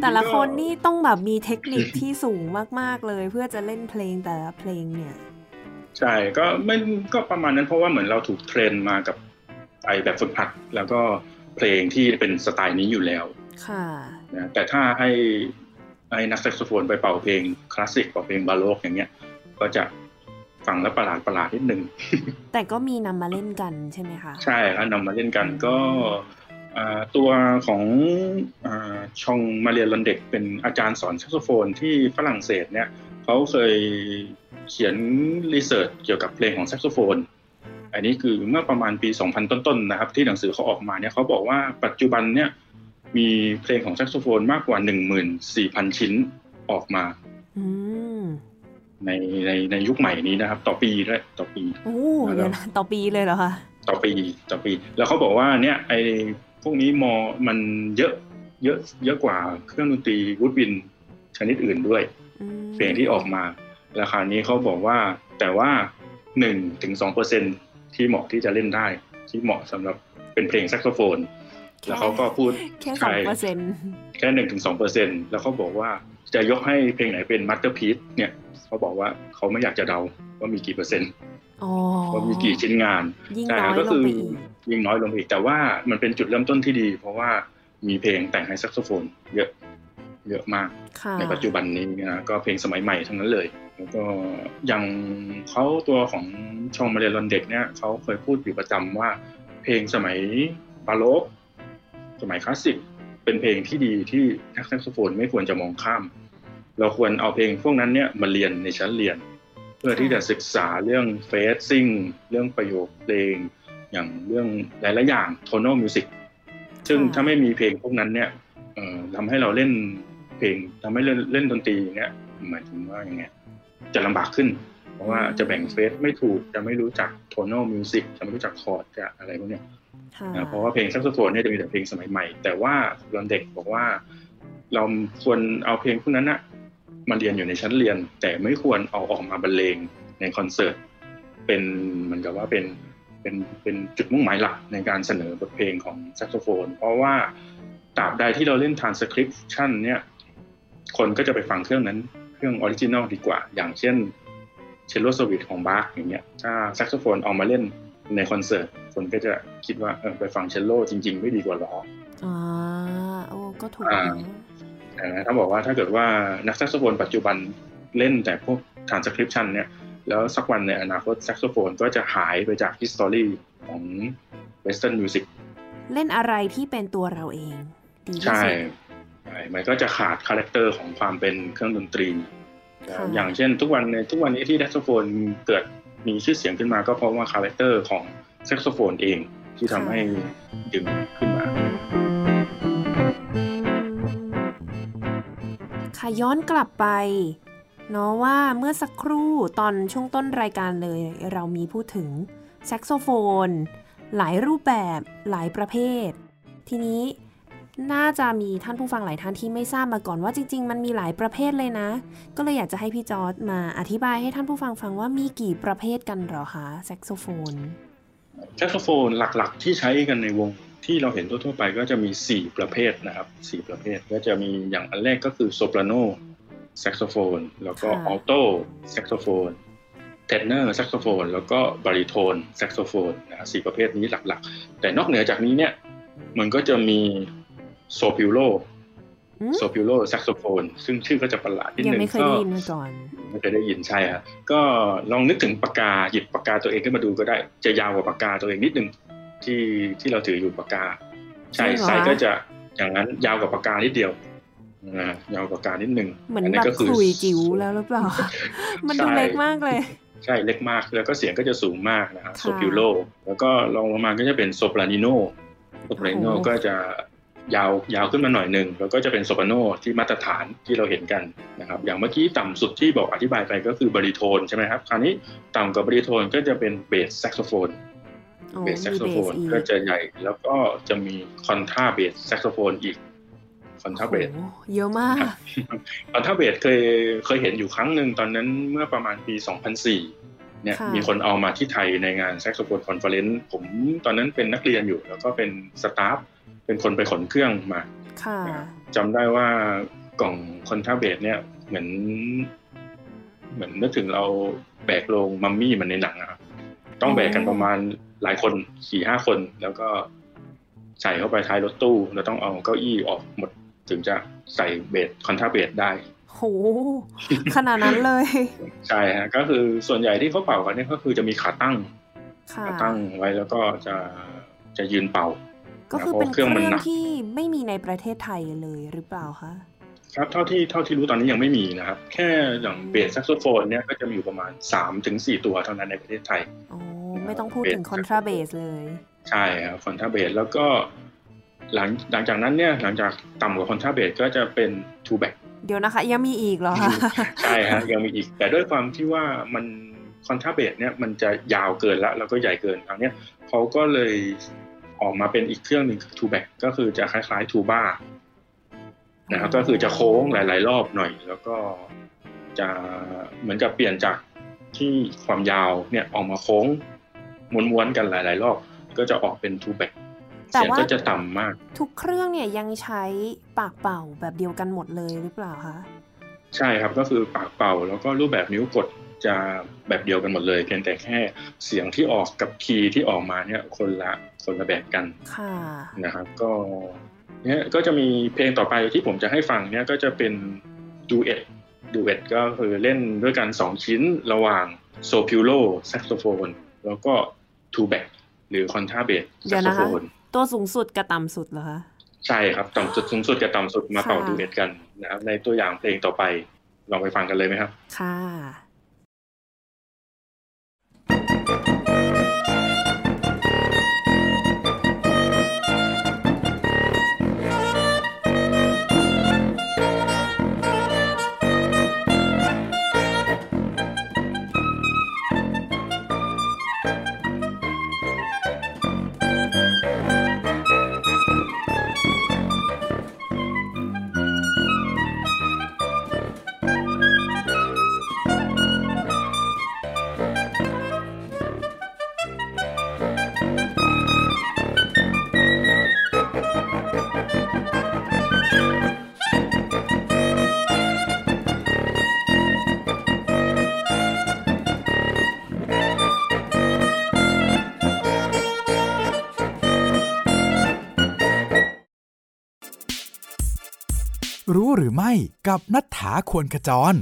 Speaker 2: แต่ละคนนี่ต้องแบบมีเทคนิคที่สูงมาก ๆ เลย เพื่อจะเล่นเพลงแต่ละเพลงเนี่ย
Speaker 3: ใช่ก็ไม่ก็ประมาณนั้นเพราะว่าเหมือนเราถูก train มากับไอแบบฝึกหัด แล้วก็เพลงที่เป็นสไตล์นี้อยู่แล้ว
Speaker 2: ค่ะ
Speaker 3: นะแต่ถ้าให้ไอ้นักแซกโซโฟนไปเป่าเพลงคลาสสิกเป่าเพลงบาโรกอย่างเงี้ย ก็จะ ฟังแล้วประหลาดประหลาดนิดนึง
Speaker 2: แต่ก็มีนำมาเล่นกันใช่ไหมคะ
Speaker 3: ใช่ครับนำมาเล่นกันก็อ่าตัวของอาชองมารีลอนเด็กซ์เป็นอาจารย์สอนแซกโซโฟนที่ฝรั่งเศสเนี่ยเขาเคยเขียน research เกี่ยวกับเพลงของแซกโซโฟน อันนี้คือเมื่อประมาณปี 2000 ต้นๆนะครับ ที่หนังสือเขาออกมาเนี่ยเขาบอกว่าปัจจุบันเนี่ยมีเพลงของแซกโซโฟนมากกว่า 14,000 ชิ้นออกมา
Speaker 2: อืม
Speaker 3: ในในในยุคใหม่นี้นะครับ ต่อปีด้วยต่อปี
Speaker 2: โอ้เดี๋ยวนะต่อปีเลยเหรอคะ
Speaker 3: ต่อปีต่อปี แล้วเขาบอกว่าเนี่ยไอพวกนี้มอมันเยอะเยอะเยอะกว่าเครื่องดนตรีวูดวินชนิดอื่นด้วย
Speaker 2: อืม
Speaker 3: เพลงที่ออกมาราคานี้เขาบอกว่าแต่ว่าหนึ่งถึงสองเปอร์เซ็นที่เหมาะที่จะเล่นได้ ที่เหมาะสำหรับเป็นเพลงแซกโซโฟน แล้วเขาก็พูด
Speaker 2: แค่ส
Speaker 3: ใช่
Speaker 2: องเปอร์เซ็นต์
Speaker 3: แค่หนึ่งถึงสองเปอร์เซ็นแล้วเขาบอกว่า จะยกให้เพลงไหนเป็นมัตเตอร์พี e เนี่ยเขาบอกว่าเขาไม่อยากจะเดาว่ามีกี่เปอร์เซ็นต์
Speaker 2: อ๋อ
Speaker 3: ว่ามีกี่ชิ้นงาน
Speaker 2: ยิ่ง
Speaker 3: ใช่
Speaker 2: น้
Speaker 3: ค
Speaker 2: อ
Speaker 3: รับ
Speaker 2: ย
Speaker 3: ก็
Speaker 2: ล
Speaker 3: คื
Speaker 2: ง
Speaker 3: อ
Speaker 2: ไปอีก
Speaker 3: ยิ่งน้อยลงไปอีกแต่ว่ามันเป็นจุดเริ่มต้นที่ดี เพราะว่ามีเพลงแต่งให้แซกโซโฟน เยอะเยอะมาก
Speaker 2: ค่ะ
Speaker 3: ในปัจจุบันนี้นะก็เพลงสมัยใหม่ทั้งนั้นเลย แล้วก็อย่างเขาตัวของชองมาเรียลอนเด็กเนี่ยเขาเคยพูดอยู่ประจำว่าเพลงสมัยบาโรกสมัยคลาสสิก เป็นเพลงที่ดีที่นักแซกโซโฟนไม่ควรจะมองข้าม เราควรเอาเพลงพวกนั้นเนี่ยมาเรียนในชั้นเรียน เพื่อที่จะศึกษาเรื่อง phrasing เรื่องประโยคเพลง อย่างเรื่องหลายๆอย่างโทน a l มิวสิกซึ่งถ้าไม่มีเพลงพวกนั้นเนี่ยทำให้เราเล่นเพลงทำให้เล่นเล่นดนตรีเนี่ยหมายถึงว่าอย่างไงจะลำบากขึ้น เพราะว่าจะแบ่ง phrase ไม่ถูกจะไม่รู้จักโทน a l มิวสิกจะไม่รู้จักคอร์ดจะอะไรพวกเนี้ย เพราะว่าเพลงแซกโซโฟนเนี่ยจะมีแต่เพลงสมัยใหม่ แต่ว่าลอนเด็กซ์บอกว่า เราควรเอาเพลงพวกนั้นนะมาเรียนอยู่ในชั้นเรียน แต่ไม่ควรเอาออกมาบรรเลงในคอนเสิร์ตเป็นเหมือนกับว่าเป็นเป็นเป็นจุดมุ่งหมายหลักในการเสนอบทเพลงของแซกโซโฟน เพราะว่าตราบใดที่เราเล่น transcription เนี่ยคนก็จะไปฟังเครื่องนั้นเครื่อง original ดีกว่า อย่างเช่นเชลโลสวิตของบาคอย่างเงี้ยถ้าแซกโซโฟนเอามาเล่น ในคอนเสิร์ตคนก็จะคิดว่าเออไปฟังเชลโลจริง ๆ ไม่ดีกว่าหรอ
Speaker 2: อ่าโอ้ก็ถูก
Speaker 3: นะถ้าบอกว่าถ้าเกิดว่านักแซกโซโฟนปัจจุบันเล่นแต่พวก transcription เนี่ยแล้วสักวันในอนาคตแซกโซโฟนก็จะหายไปจาก history ของ western musicเล่
Speaker 2: นอะไรที่เป็นตัวเราเอง
Speaker 3: ดีที่สุดใช่ใช่มันก็จะขาด character ของความเป็นเครื่องดนตรี อย่างเช่นทุกวันในทุกวันนี้ที่แซกโซโฟนเกิด มีชื่อเสียงขึ้นมาก็เพราะว่า character ของแซกโซโฟนเองที่ทำให้ดึงขึ้นมา
Speaker 2: ค่ะย้อนกลับไปเนาะว่าเมื่อสักครู่ตอนช่วงต้นรายการเลยเรามีพูดถึงแซกโซโฟน หลายรูปแบบหลายประเภท ทีนี้ น่าจะมีท่านผู้ฟังหลายท่านที่ไม่ทราบมาก่อนว่าจริง ๆ มันมีหลายประเภทเลยนะ ก็เลยอยากจะให้พี่จอร์ดมาอธิบายให้ท่านผู้ฟังฟังว่ามีกี่ประเภทกันหรอคะแซกโซโฟน
Speaker 3: แซกโซโฟนหลักๆ ที่ใช้กันในวงที่เราเห็นทั่วๆไปก็จะมี 4 ประเภทนะครับ 4 ประเภทก็จะมีอย่างอันแรกก็คือโซปราโนแซกโซโฟนแล้วก็อัลโตแซกโซโฟนเทนเนอร์แซกโซโฟนแล้วก็บาริโทนแซกโซโฟนนะสี่ประเภทนี้หลักๆ แต่นอกเหนือจากนี้เนี่ยมันก็จะมี โซปริลโลโซปริลโลแซกโซโฟนซึ่งชื่อก็จะประหลาดนิดนึงก็
Speaker 2: ไม่เคยได้ยินมาก่อน
Speaker 3: ไม่เคยได้ยินใช่ฮะก็ลองนึกถึงปากกาหยิบปากกาตัวเองขึ้นมาดูก็ได้ จะยาวกว่าปากกาตัวเองนิดนึงที่ที่เราถืออยู่ปากกา ใช่ไซส์ก็จะอย่างนั้นยาวกว่าปากกานิดเดียวนะยาวกว่าปากกานิดนึง
Speaker 2: เหมือนแบบขลุ่ยจิ๋วแล้วหรือเปล่า มันดูเล็กมากเลย
Speaker 3: ใช่เล็กมากแล้วก็เสียงก็จะสูงมากนะครับโซปริลโลแล้วก็รองลงมาก็จะเป็นโซปรานิโนโซปรานิโนก็จะ ยาวยาวขึ้นมาหน่อยหนึ่งแล้วก็จะเป็นโซปราโนที่มาตรฐานที่เราเห็นกันนะครับอย่างเมื่อกี้ต่ำสุดที่บอกอธิบายไปก็คือบาริโทนใช่ไหมครับคราวนี้ต่ำกว่าบาริโทนก็จะเป็นเบสแซกโซโฟนเบสแซกโซโฟนก็จะใหญ่แล้วก็จะมีคอนทราเบสแซกโซโฟนอีกคอนทราเบส
Speaker 2: เยอะมาก
Speaker 3: คอนทราเบสเคยเคยเห็นอยู่ครั้งหนึ่งตอนนั้นเมื่อประมาณปี 2004 เนี่ยมีคนเอามาที่ไทยในงานแซกโซโฟน conference ผมตอนนั้นเป็นนักเรียนอยู่ แล้วก็เป็น staff เป็นคนไปขนเครื่องมาจำได้ว่ากล่องคอนทราเบสเนี่ยเหมือน เหมือนนึกถึงเราแบกโลงมัมมี่มันในหนังอะต้องแบกกันประมาณหลายคนสี่ห้าคน แล้วก็ใส่เข้าไปท้ายรถตู้เราต้องเอาเก้าอี้ออกหมด ถึงจะใส่เบสคอนทราเบสได้
Speaker 2: โหขนาดนั้นเลย
Speaker 3: ใช่ฮะก็คือส่วนใหญ่ที่เขาเป่ากันนี่ก็คือจะมีขาตั้งขาตั้งไว้แล้วก็จะจะยืนเป่า
Speaker 2: ก็คือเป็นเครื่องที่ไม่มีในประเทศไทยเลยหรือเปล่าคะ
Speaker 3: ครับเท่าที่เท่าที่รู้ตอนนี้ยังไม่มีนะครับ แค่อย่างเบสแซกโซโฟนเนี่ยก็จะมีอยู่ประมาณสามถึงสี่ตัวเท่านั้นในประเทศไทย
Speaker 2: อ๋อไม่ต้องพูดถึง contrabass เลย
Speaker 3: ใช่ครับ contrabass แล้วก็หลังหลังจากนั้นเนี่ยหลังจากต่ำกว่า contrabass ก็จะเป็น Tubax
Speaker 2: เดี๋ยวนะคะ ยังมีอีกเหรอคะ
Speaker 3: ใช่ฮะยังมีอีก แต่ด้วยความที่ว่ามัน contrabass เนี่ยมันจะยาวเกินละแล้วก็ใหญ่เกินคราวนี้เขาก็เลยออกมาเป็นอีกเครื่องหนึ่ง Tubax ก็คือจะคล้ายๆ tubaนะครับก็คือจะโค้งหลาย ๆ รอบหน่อย แล้วก็จะเหมือนกับเปลี่ยนจากที่ความยาวเนี่ยออกมาโค้งม้วนๆกันหลาย ๆ รอบ ก็จะออกเป็นทูแบ็ก เสียงก็จะต่ำมาก
Speaker 2: ทุกเครื่องเนี่ยยังใช้ปากเป่าแบบเดียวกันหมดเลยหรือเปล่าคะ
Speaker 3: ใช่ครับก็คือปากเป่าแล้วก็รูปแบบนิ้วกดจะแบบเดียวกันหมดเลย เพียงแต่แค่เสียงที่ออกกับคีย์ที่ออกมาเนี่ยคนละคนละแบบกัน
Speaker 2: ค่ะ
Speaker 3: นะครับ ก็เนี่ยก็จะมีเพลงต่อไปที่ผมจะให้ฟังเนี่ยก็จะเป็น duet duet ก็คือเล่นด้วยกันสองชิ้นระหว่าง soprillo แซกโซโฟนแล้วก็ Tubax หรือ contrabass แซกโซโฟน
Speaker 2: ตัวสูงสุดกับต่ำสุดเหรอคะใช่
Speaker 3: ครับต่ำสุดสูงสุดกับต่ำสุดมาเป่า duet กันนะครับในตัวอย่างเพลงต่อไปลองไปฟังกันเลยไหมครับ
Speaker 2: ค่ะ
Speaker 1: รู้หรือไม่กับนัฐธาควรขจร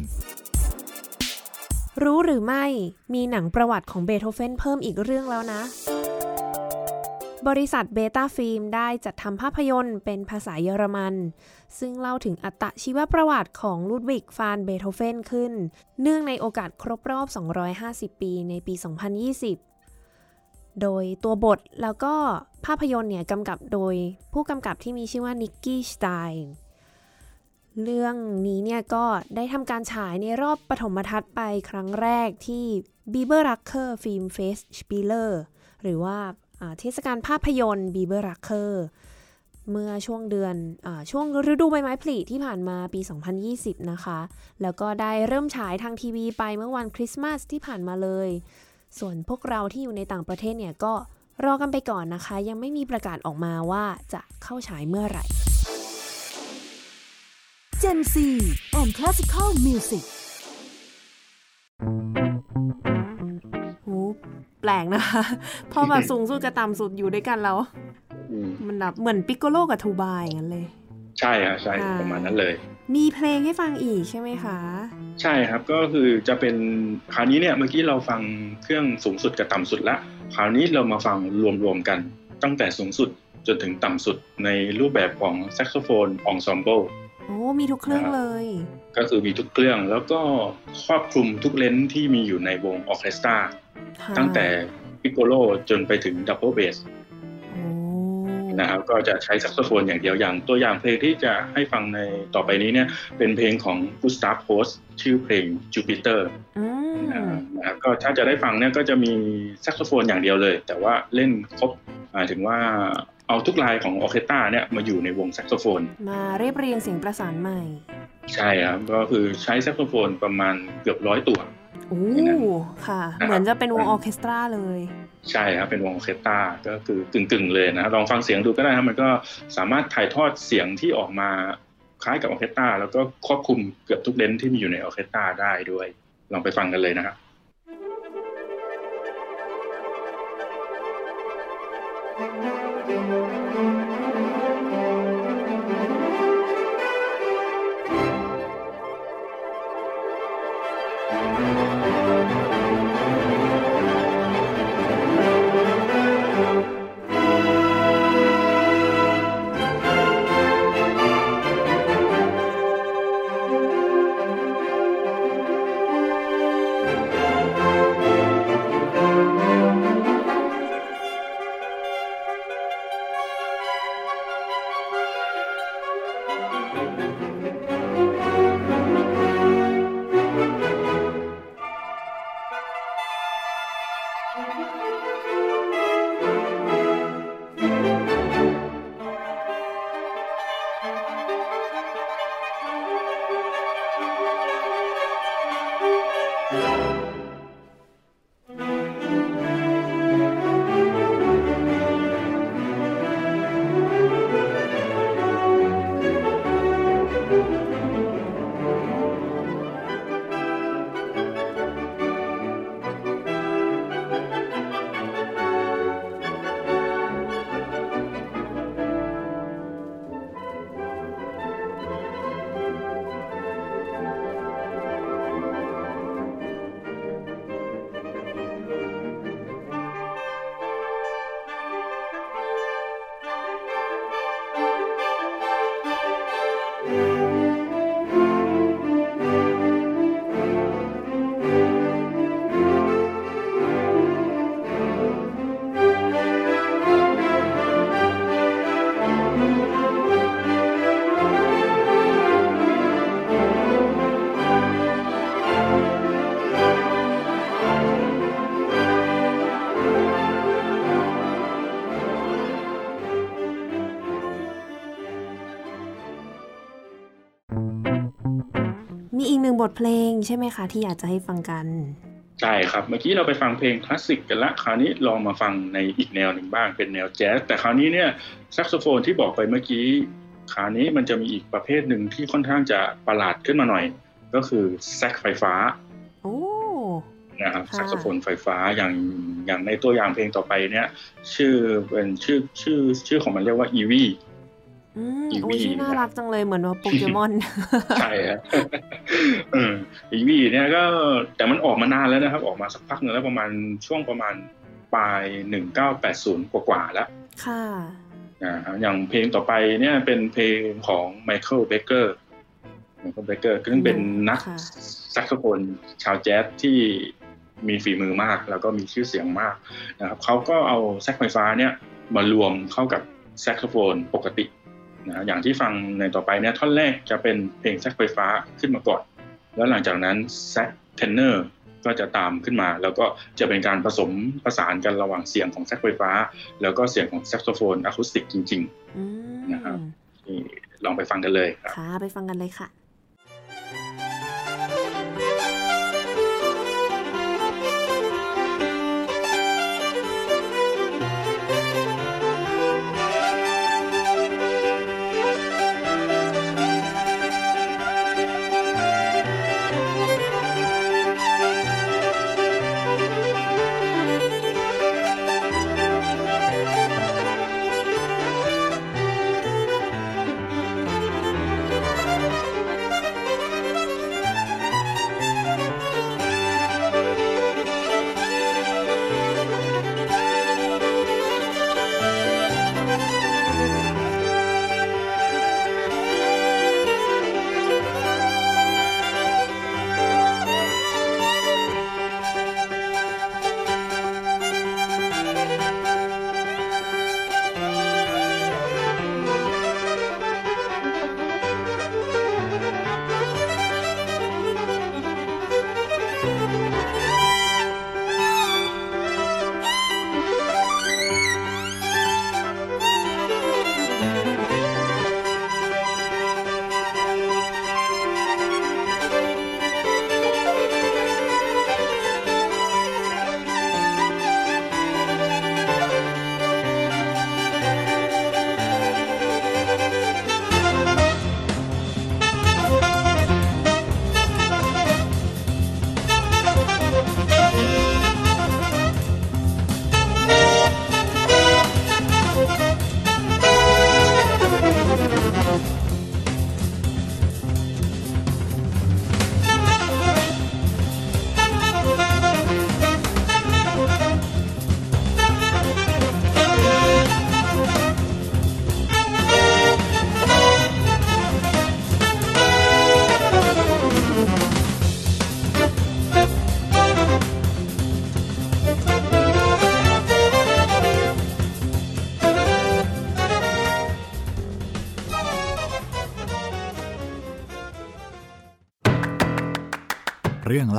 Speaker 2: รู้หรือไม่มีหนังประวัติของเบโธเฟนเพิ่มอีกเรื่องแล้วนะ บริษัทเบต้าฟิล์มได้จัดทำภาพยนตร์เป็นภาษาเยอรมัน ซึ่งเล่าถึงอัตชีวประวัติของลูดวิกฟานเบโธเฟนขึ้น เนื่องในโอกาสครบรอบ 250 ปีในปี 2020โดยตัวบทแล้วก็ภาพยนตร์เนี่ยกำกับโดยผู้กำกับที่มีชื่อว่านิกกี้สไตน์ เรื่องนี้เนี่ยก็ได้ทำการฉายในรอบปฐมทัศน์ไปครั้งแรกที่ Bieber Rucker Film Fest Spieler หรือว่าเทศกาลภาพยนตร์ Bieber Rucker เมื่อช่วงเดือนอช่วงฤดูใบไม้ผลิที่ผ่านมาปี 2020 นะคะ แล้วก็ได้เริ่มฉายทางทีวีไปเมื่อวันคริสต์มาสที่ผ่านมาเลย ส่วนพวกเราที่อยู่ในต่างประเทศเนี่ยก็รอกันไปก่อนนะคะ ยังไม่มีประกาศออกมาว่าจะเข้าฉายเมื่อไหร่
Speaker 4: Gen C and Classical Music
Speaker 2: โหแปลกนะคะ พอแบบสูงสุดกับต่ำสุดอยู่ด้วยกันแล้ว มันแบบเหมือนปิกโกโลกับทูบายอย่างนั้นเลย
Speaker 3: ใช่ครับใช่ประมาณนั้นเลย
Speaker 2: มีเพลงให้ฟังอีกใช่ไหมคะ
Speaker 3: ใช่ครับก็คือจะเป็นคราวนี้เนี่ยเมื่อกี้เราฟังเครื่องสูงสุดกับต่ำสุดละ คราวนี้เรามาฟังรวมๆกันตั้งแต่สูงสุดจนถึงต่ำสุดในรูปแบบของแซกโซโฟน ensemble
Speaker 2: โอ้ มีทุกเครื่องเลย
Speaker 3: ก็คือมีทุกเครื่องแล้วก็ครอบคลุมทุก range ที่มีอยู่ในวงออเคสตราตั้งแต่ piccolo จนไปถึง double bass นะครับก็จะใช้แซกโซโฟนอย่างเดียวอย่างตัวอย่างเพลงที่จะให้ฟังในต่อไปนี้เนี่ยเป็นเพลงของกุสตาฟโฮลสต์ชื่อเพลงจูปิเตอร์นะครับก็ถ้าจะได้ฟังเนี่ยก็จะมีแซกโซโฟนอย่างเดียวเลย แต่ว่าเล่นครบหมายถึงว่า เอาทุกลายของออเคสตราเนี่ยมาอยู่ในวงแซกโซโฟน
Speaker 2: มาเรียบเรียงเสียงประสานใหม่
Speaker 3: ใช่ครับ ก็คือใช้แซกโซโฟนประมาณเกือบร้อยตัว
Speaker 2: โอ้ค่ะ เหมือนจะเป็นวงออเคสตราเลย
Speaker 3: ใช่ครับ เป็นวงออเคสตรา ก็คือกึ่งๆเลยนะลองฟังเสียงดูก็ได้ครับ มันก็สามารถถ่ายทอดเสียงที่ออกมาคล้ายกับออเคสตราแล้วก็ควบคุมเกือบทุกเลนที่มีอยู่ในออเคสตราได้ด้วย ลองไปฟังกันเลยนะครับ
Speaker 2: บ ทเพลงใช่ไหมคะที่อยากจะให้ฟังกัน
Speaker 3: ใช่ครับ เมื่อกี้เราไปฟังเพลงคลาสสิกกันละคราวนี้ลองมาฟังในอีกแนวหนึ่งบ้างเป็นแนวแจ๊สแต่คราวนี้เนี่ยแซกโซโฟนที่บอกไปเมื่อกี้คราวนี้มันจะมีอีกประเภทหนึ่งที่ค่อนข้างจะประหลาดขึ้นมาหน่อย ก็คือแซกไฟฟ้า
Speaker 2: โอ้
Speaker 3: นะครับแซกโซโฟนไฟฟ้าอย่างอย่างในตัวอย่างเพลงต่อไปเนี่ย ชื่อเป็นชื่อชื่อชื่อของมันเรียกว่า EWI
Speaker 2: อืม
Speaker 3: EWI
Speaker 2: โอ้ยชื่อน่ารักจังเลยเหมือนว่าโปเกมอน
Speaker 3: ใช่ครับเออ EWI เนี่ยก็แต่มันออกมานานแล้วนะครับ ออกมาสักพักหนึ่งแล้วประมาณช่วงประมาณปลายหนึ่งเก้าแปดศูนย์กว่าๆแล้ว
Speaker 2: ค่ะ
Speaker 3: นะฮะอย่างเพลงต่อไปเนี่ยเป็นเพลงของไมเคิลเบรคเกอร์ไมเคิลเบรคเกอร์ซึ่งเป็นนัก
Speaker 2: ค่ะ
Speaker 3: แซกโซโฟนชาวแจ๊สที่มีฝีมือมาก แล้วก็มีชื่อเสียงมากนะครับเขาก็เอาแซกไฟฟ้าเนี่ยมารวมเข้ากับแซกโซโฟนปกติ นะอย่างที่ฟังในต่อไปเนี่ยท่อนแรกจะเป็นเพลงแซกไฟฟ้าขึ้นมาก่อน แล้วหลังจากนั้นแซกเทนเนอร์ก็จะตามขึ้นมา แล้วก็จะเป็นการผสมประสานกันระหว่างเสียงของแซกไฟฟ้า แล้วก็เสียงของแซกโซโฟนอะคูสติกจริง
Speaker 2: อืม
Speaker 3: นะครับๆนี่ลองไปฟังกันเลยครับ
Speaker 2: ค่ะไปฟังกันเลยค่ะ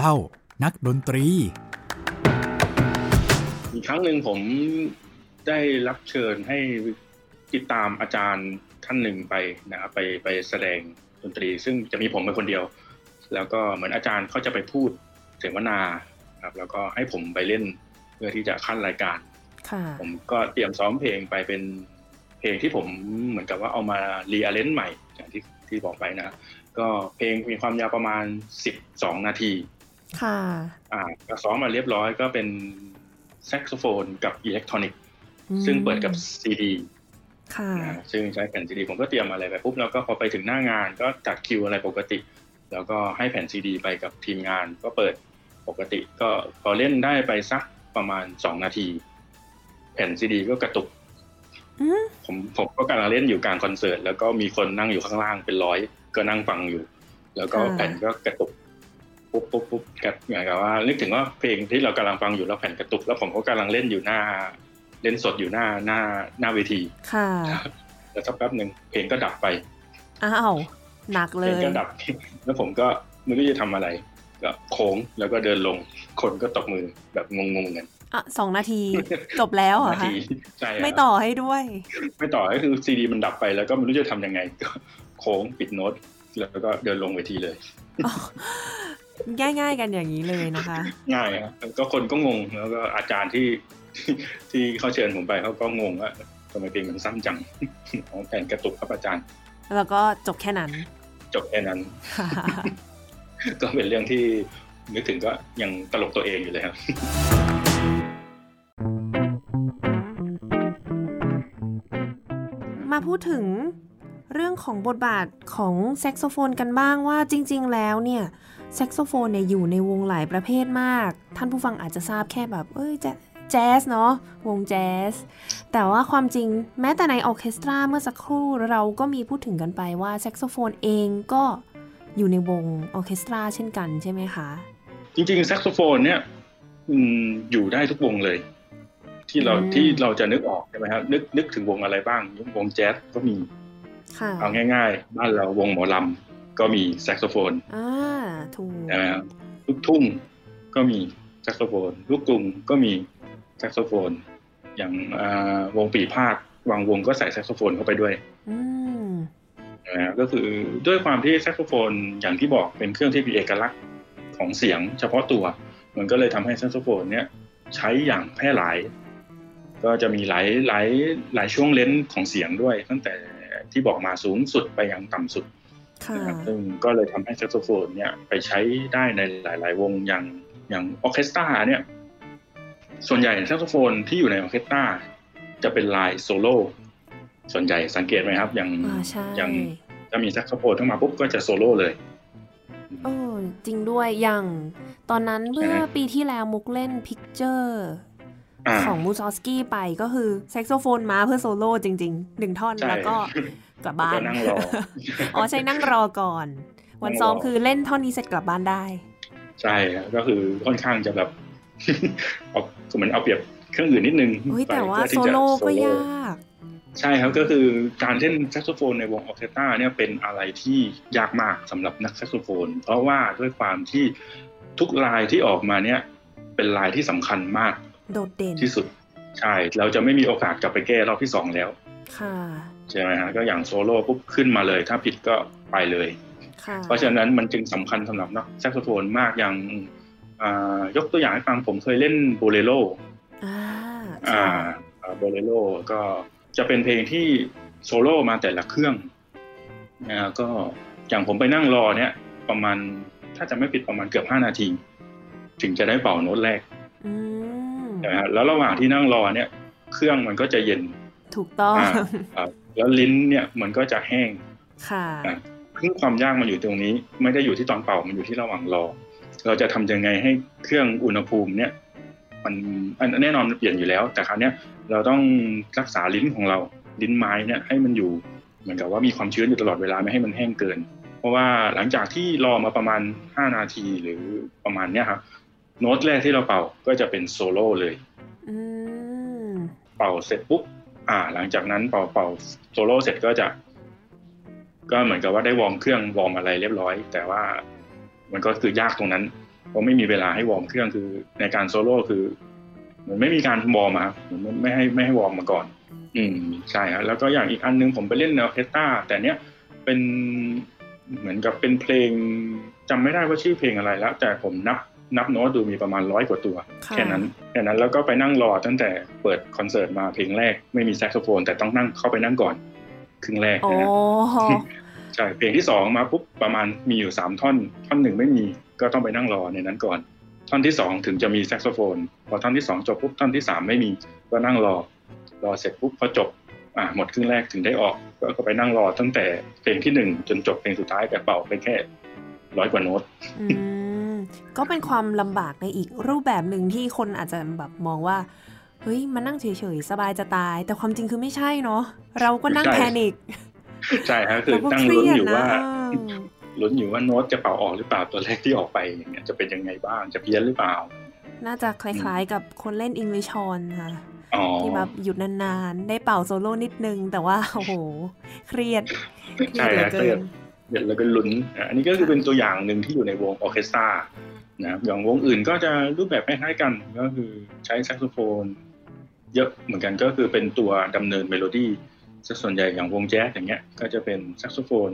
Speaker 1: เรื่องเล่านักดนตรี
Speaker 3: อีกครั้งหนึ่งผมได้รับเชิญให้ติดตามอาจารย์ท่านหนึ่งไปนะครับไปไปแสดงดนตรี ซึ่งจะมีผมเป็นคนเดียว แล้วก็เหมือนอาจารย์เขาจะไปพูดเสวนาครับแล้วก็ให้ผมไปเล่นเพื่อที่จะขั้นรายการ
Speaker 2: ค่ะ
Speaker 3: ผมก็เตรียมซ้อมเพลงไปเป็นเพลงที่ผมเหมือนกับว่าเอามารีอาเลนใหม่อย่างที่ที่บอกไปนะ ก็เพลงมีความยาวประมาณ 12 นาที
Speaker 2: ค่ะ
Speaker 3: อ่าก็ซ้อมมาเรียบร้อยก็เป็นแซกโซโฟนกับอิเล็กทรอนิกส์
Speaker 2: อืม
Speaker 3: ซึ่งเปิดกับซีดี
Speaker 2: ค่ะ
Speaker 3: นะซึ่งใช้แผ่นซีดีผมก็เตรียมอะไรไปปุ๊บแล้วก็พอไปถึงหน้างานก็จัดคิวอะไรปกติ แล้วก็ให้แผ่นซีดีไปกับทีมงานก็เปิดปกติก็พอเล่นได้ไปสักประมาณ2นาที แผ่นซีดีก็กระตุก
Speaker 2: อืม
Speaker 3: ผมผมก็กำลังเล่นอยู่กลางคอนเสิร์ตแล้วก็มีคนนั่งอยู่ข้างล่างเป็นร้อยก็นั่งฟังอยู่ แล้วก็แผ่นก็กระตุก ปุ๊บปุ๊บปุ๊บกระเหมือนกับว่า นึกถึงว่าเพลงที่เรากำลังฟังอยู่แล้วแผ่นกระตุก แล้วผมก็กำลังเล่นอยู่หน้า เล่นสดอยู่หน้าหน้าหน้าเวที
Speaker 2: ค่ะ
Speaker 3: แล้วสักแป๊บหนึ่งเพลงก็ดับไป
Speaker 2: อ้าวหนักเลย
Speaker 3: เพลงก็ดับ แล้วผมก็ไม่รู้จะทำอะไรก็โค้งแล้วก็เดินลง คนก็ตบมือแบบงงๆกัน
Speaker 2: อะสองนาทีจบแล้วเหรอคะ
Speaker 3: ใช่
Speaker 2: ไม่ต่อให้ด้วย
Speaker 3: ไม่ต่อก็คือซีดีมันดับไปแล้วก็ไม่รู้จะทำยังไงก็โค้งปิดโน้ตแล้วก็เดินลงเวทีเลย
Speaker 2: ง่าย ๆ กันอย่างนี้เลยนะคะ
Speaker 3: ง่ายครับก็คนก็งงแล้วก็อาจารย์ที่ที่ที่เขาเชิญผมไปเขาก็งงว่าทำไมเพลงมันสั้นจังอ๋อแผ่นกระตุกครับอาจารย์
Speaker 2: แล้วก็จบแค่นั้น
Speaker 3: จบแค่นั้น ก็เป็นเรื่องที่นึกถึงก็ยังตลกตัวเองอยู่เลยครับ
Speaker 2: มาพูดถึงเรื่องของบทบาทของแซกโซโฟนกันบ้างว่าจริง ๆ แล้วเนี่ย แซกโซโฟนเนี่ยอยู่ในวงหลายประเภทมาก ท่านผู้ฟังอาจจะทราบแค่แบบ เอ้ยแจ๊แจ๊สเนาะวงแจ๊สแต่ว่าความจริงแม้แต่ในออร์เคสตราเมื่อสักครู่เราก็มีพูดถึงกันไปว่าแซกโซโฟนเองก็อยู่ในวงออร์เคสตราเช่นกันใช่ไหมคะ
Speaker 3: จริงๆแซกโซโฟนเนี่ยอืมอยู่ได้ทุกวงเลย ที่เรา
Speaker 2: อืม
Speaker 3: ที่เราจะนึกออกใช่ไหมครับนึกนึกถึงวงอะไรบ้างวงแจ๊สก็มี
Speaker 2: ค่ะ
Speaker 3: เอาง่ายๆ บ้านเราวงหมอลำ ก็มีแซกโซโฟน
Speaker 2: อ่าถูก
Speaker 3: ใช่ไหมครับลูกทุ่งก็มีแซกโซโฟน ลูกกรุงก็มีแซกโซโฟน อย่างอ่าวงปี่พาทย์บางวงก็ใส่แซกโซโฟนเข้าไปด้วย
Speaker 2: อืม
Speaker 3: นะครับก็คือด้วยความที่แซกโซโฟนอย่างที่บอกเป็นเครื่องที่มีเอกลักษณ์ของเสียงเฉพาะตัว มันก็เลยทำให้แซกโซโฟนเนี่ยใช้อย่างแพร่หลาย ก็จะมีหลายหลายหลายช่วง range ของเสียงด้วย ตั้งแต่ที่บอกมาสูงสุดไปยังต่ำสุด
Speaker 2: ค่ะ
Speaker 3: นะครับซึ่งก็เลยทำให้แซกโซโฟนเนี่ยไปใช้ได้ในหลาย ๆ วงอย่างอย่างออร์เคสตราเนี่ยส่วนใหญ่แซกโซโฟนที่อยู่ในออร์เคสตราจะเป็นลายโซโล่ส่วนใหญ่สังเกตไหมครับอย่าง
Speaker 2: อ่าใช่
Speaker 3: อย่างถ้ามีแซกโซโฟนเข้ามาปุ๊บก็จะโซโล่เลย
Speaker 2: เออจริงด้วยอย่างตอนนั้นเมื่อ
Speaker 3: ใช่ไหม
Speaker 2: ปีที่แล้วมุกเล่น Picture อ่าของ Mussorgsky ไปก็คือแซกโซโฟนมาเพื่อโซโล่จริงๆหนึ่งท่อน
Speaker 3: ใช่
Speaker 2: แล้วก็ กลับบ้าน
Speaker 3: แล้วก็นั่งรอ
Speaker 2: อ๋อใช่นั่งรอก่อน วัน
Speaker 3: นั่งรอ
Speaker 2: ซ้อมคือเล่นท่อนนี้เสร็จกลับบ้านได้
Speaker 3: ใช่ครับก็คือค่อนข้างจะแบบเอาเหมือนเอาเปรียบเครื่องอื่นนิดนึง
Speaker 2: เฮ้ย
Speaker 3: ไป
Speaker 2: แต่ว่า
Speaker 3: เพื่อ
Speaker 2: โซ
Speaker 3: ที่จะ
Speaker 2: โล่ก็
Speaker 3: โซ
Speaker 2: ยาก
Speaker 3: ใช่ครับก็คือการเล่นแซกโซโฟนในวงออร์เคสตราเนี่ยเป็นอะไรที่ยากมากสำหรับนักแซกโซโฟน เพราะว่าด้วยความที่ทุกลายที่ออกมาเนี่ย เป็นลายที่สำคัญมาก
Speaker 2: โดดเด่น
Speaker 3: ที่สุด ใช่ เราจะไม่มีโอกาสกลับไปแก้รอบที่สองแล้ว
Speaker 2: ค่ะ
Speaker 3: ใช่ไหมฮะก็อย่างโซโล่ปุ๊บขึ้นมาเลย ถ้าผิดก็ไปเลย
Speaker 2: ค่ะ
Speaker 3: เพราะฉะนั้นมันจึงสำคัญสำหรับนักแซกโซโฟนมากอย่างอ่ายกตัวอย่างให้ฟังผมเคยเล่นโบเลโร
Speaker 2: อ่า
Speaker 3: อ่า
Speaker 2: ค่ะ
Speaker 3: โบเลโรก็จะเป็นเพลงที่โซโล่มาแต่ละเครื่องนะก็อย่างผมไปนั่งรอเนี่ยประมาณถ้าจะไม่ผิดประมาณเกือบห้านาที ถึงจะได้เป่าโน้ตแรก
Speaker 2: อืม
Speaker 3: ใช่ไหมฮะแล้วระหว่างที่นั่งรอเนี่ย เครื่องมันก็จะเย็น
Speaker 2: ถูกต้อง
Speaker 3: อ่าอ่าแล้วลิ้นเนี่ยมันก็จะแห้ง
Speaker 2: ค่ะ
Speaker 3: อะซึ่งความยากมันอยู่ตรงนี้ ไม่ได้อยู่ที่ตอนเป่ามันอยู่ที่ระหว่างรอ เราจะทำยังไงให้เครื่องอุณหภูมิเนี่ย มันอันแน่นอนมันเปลี่ยนอยู่แล้ว แต่คราวเนี้ยเราต้องรักษาลิ้นของเราลิ้นไม้เนี่ยให้มันอยู่เหมือนกับว่ามีความชื้นอยู่ตลอดเวลาไม่ให้มันแห้งเกิน เพราะว่าหลังจากที่รอมาประมาณ 5 นาทีหรือประมาณเนี้ยครับโน้ตแรกที่เราเป่าก็จะเป็นโซโล่เลย
Speaker 2: อืม
Speaker 3: เป่าเสร็จปุ๊บ อ่า หลังจากนั้นเป่าเป่าโซโล่เสร็จก็จะ ก็เหมือนกับว่าได้วอร์มเครื่องวอร์มอะไรเรียบร้อย แต่ว่ามันก็คือยากตรงนั้นเพราะไม่มีเวลาให้วอร์มเครื่องคือในการโซโล่คือเหมือนไม่มีการวอร์มอะครับเหมือนไม่ให้ไม่ให้วอร์มมาก่อน อืมใช่ครับแล้วก็อย่างอีกอันนึงผมไปเล่นในออร์เคสตราเนี้ยเป็นเหมือนกับเป็นเพลงจำไม่ได้ว่าชื่อเพลงอะไรแล้ว แต่ผมนับ นับโน้ตดูมีประมาณร้อยกว่าตัว
Speaker 2: ค่ะ
Speaker 3: แค่นั้นแค่นั้นแล้วก็ไปนั่งรอตั้งแต่เปิดคอนเสิร์ตมาเพลงแรกไม่มีแซกโซโฟน แต่ต้องนั่งเข้าไปนั่งก่อน ครึ่งแรก
Speaker 2: โอ้
Speaker 3: นะฮะใช่เพลงที่สองมาปุ๊บประมาณมีอยู่สามท่อน ท่อนหนึ่งไม่มีก็ต้องไปนั่งรอในนั้นก่อน ท่อนที่สองถึงจะมีแซกโซโฟน พอท่อนที่สองจบปุ๊บท่อนที่สามไม่มีก็นั่งรอ รอเสร็จปุ๊บพอจบอ่าหมดครึ่งแรกถึงได้ออกก็ก็ไปนั่งรอตั้งแต่เพลงที่หนึ่งจนจบเพลงสุดท้ายแต่เป่าไปแค่ร้อยกว่าโน้ต
Speaker 2: อืม ก็เป็นความลำบากในอีกรูปแบบหนึ่งที่คนอาจจะแบบมองว่าเฮ้ยมานั่งเฉยๆ สบายจะตาย แต่ความจริงคือไม่ใช่เนาะเราก็นั่ง
Speaker 3: ใช่
Speaker 2: แพนิค
Speaker 3: ใช่ครับคือ
Speaker 2: เราก็
Speaker 3: ตั้ง
Speaker 2: เครี
Speaker 3: ลุ้นอยู่
Speaker 2: นะ
Speaker 3: ว่า
Speaker 2: เออ
Speaker 3: ลุ้นอยู่ว่าโน้ตจะเป่าออกหรือเปล่าตัวแรกที่ออกไปอย่างเงี้ยจะเป็นยังไงบ้างจะเพี้ยนหรือเปล่า
Speaker 2: น่าจะคล้ายๆกับคนเล่น English horn ค่ะ
Speaker 3: อ๋อ
Speaker 2: ที่แบบหยุดนานๆ ได้เป่าโซโล่นิดนึง แต่ว่าโอ้โหเครียดเครี
Speaker 3: ใช่
Speaker 2: ยดเหลื
Speaker 3: ฮะ
Speaker 2: อ
Speaker 3: เค
Speaker 2: เกิ
Speaker 3: รียด
Speaker 2: น
Speaker 3: เดี๋ยวแล้วก็ลุ้นอะอันนี้ก็คือเป็นตัวอย่างหนึ่งที่อยู่ในวงออร์เคสตรานะครับอย่างวงอื่นก็จะรูปแบบคล้ายๆกันก็คือใช้แซกโซโฟน เยอะเหมือนกันก็คือเป็นตัวดำเนินเมโลดี้ซะส่วนใหญ่อย่างวงแจ๊สอย่างเงี้ย ก็จะเป็นแซกโซโฟน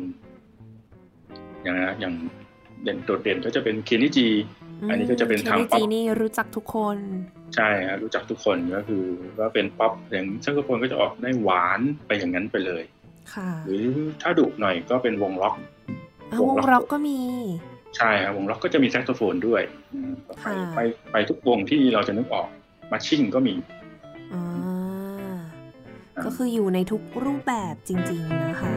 Speaker 3: อย่างนะอย่างเด่นโดดเด่นก็จะเป็นเคนิจีอันนี้ก็จะเป็นทาง
Speaker 2: ค
Speaker 3: ป๊อป
Speaker 2: จีนี่รู้จักทุกคน
Speaker 3: ใช่ฮะรู้จักทุกคนก็คือว่าเป็นป๊อปอย่างแซกโซโฟนก็จะออกได้หวานไปอย่างนั้นไปเลย
Speaker 2: ค่ะ
Speaker 3: หรือถ้าดุหน่อยก็เป็นวงร็อก
Speaker 2: วงร็อกก็มี
Speaker 3: ใช่ครับวงร็อกก็จะมีแซกโซโฟนด้วยไปไปไปทุกวงที่เราจะนึกออกมาซิ่งก็มี
Speaker 2: ก็คืออยู่ในทุกรูปแบบจริง ๆ นะคะ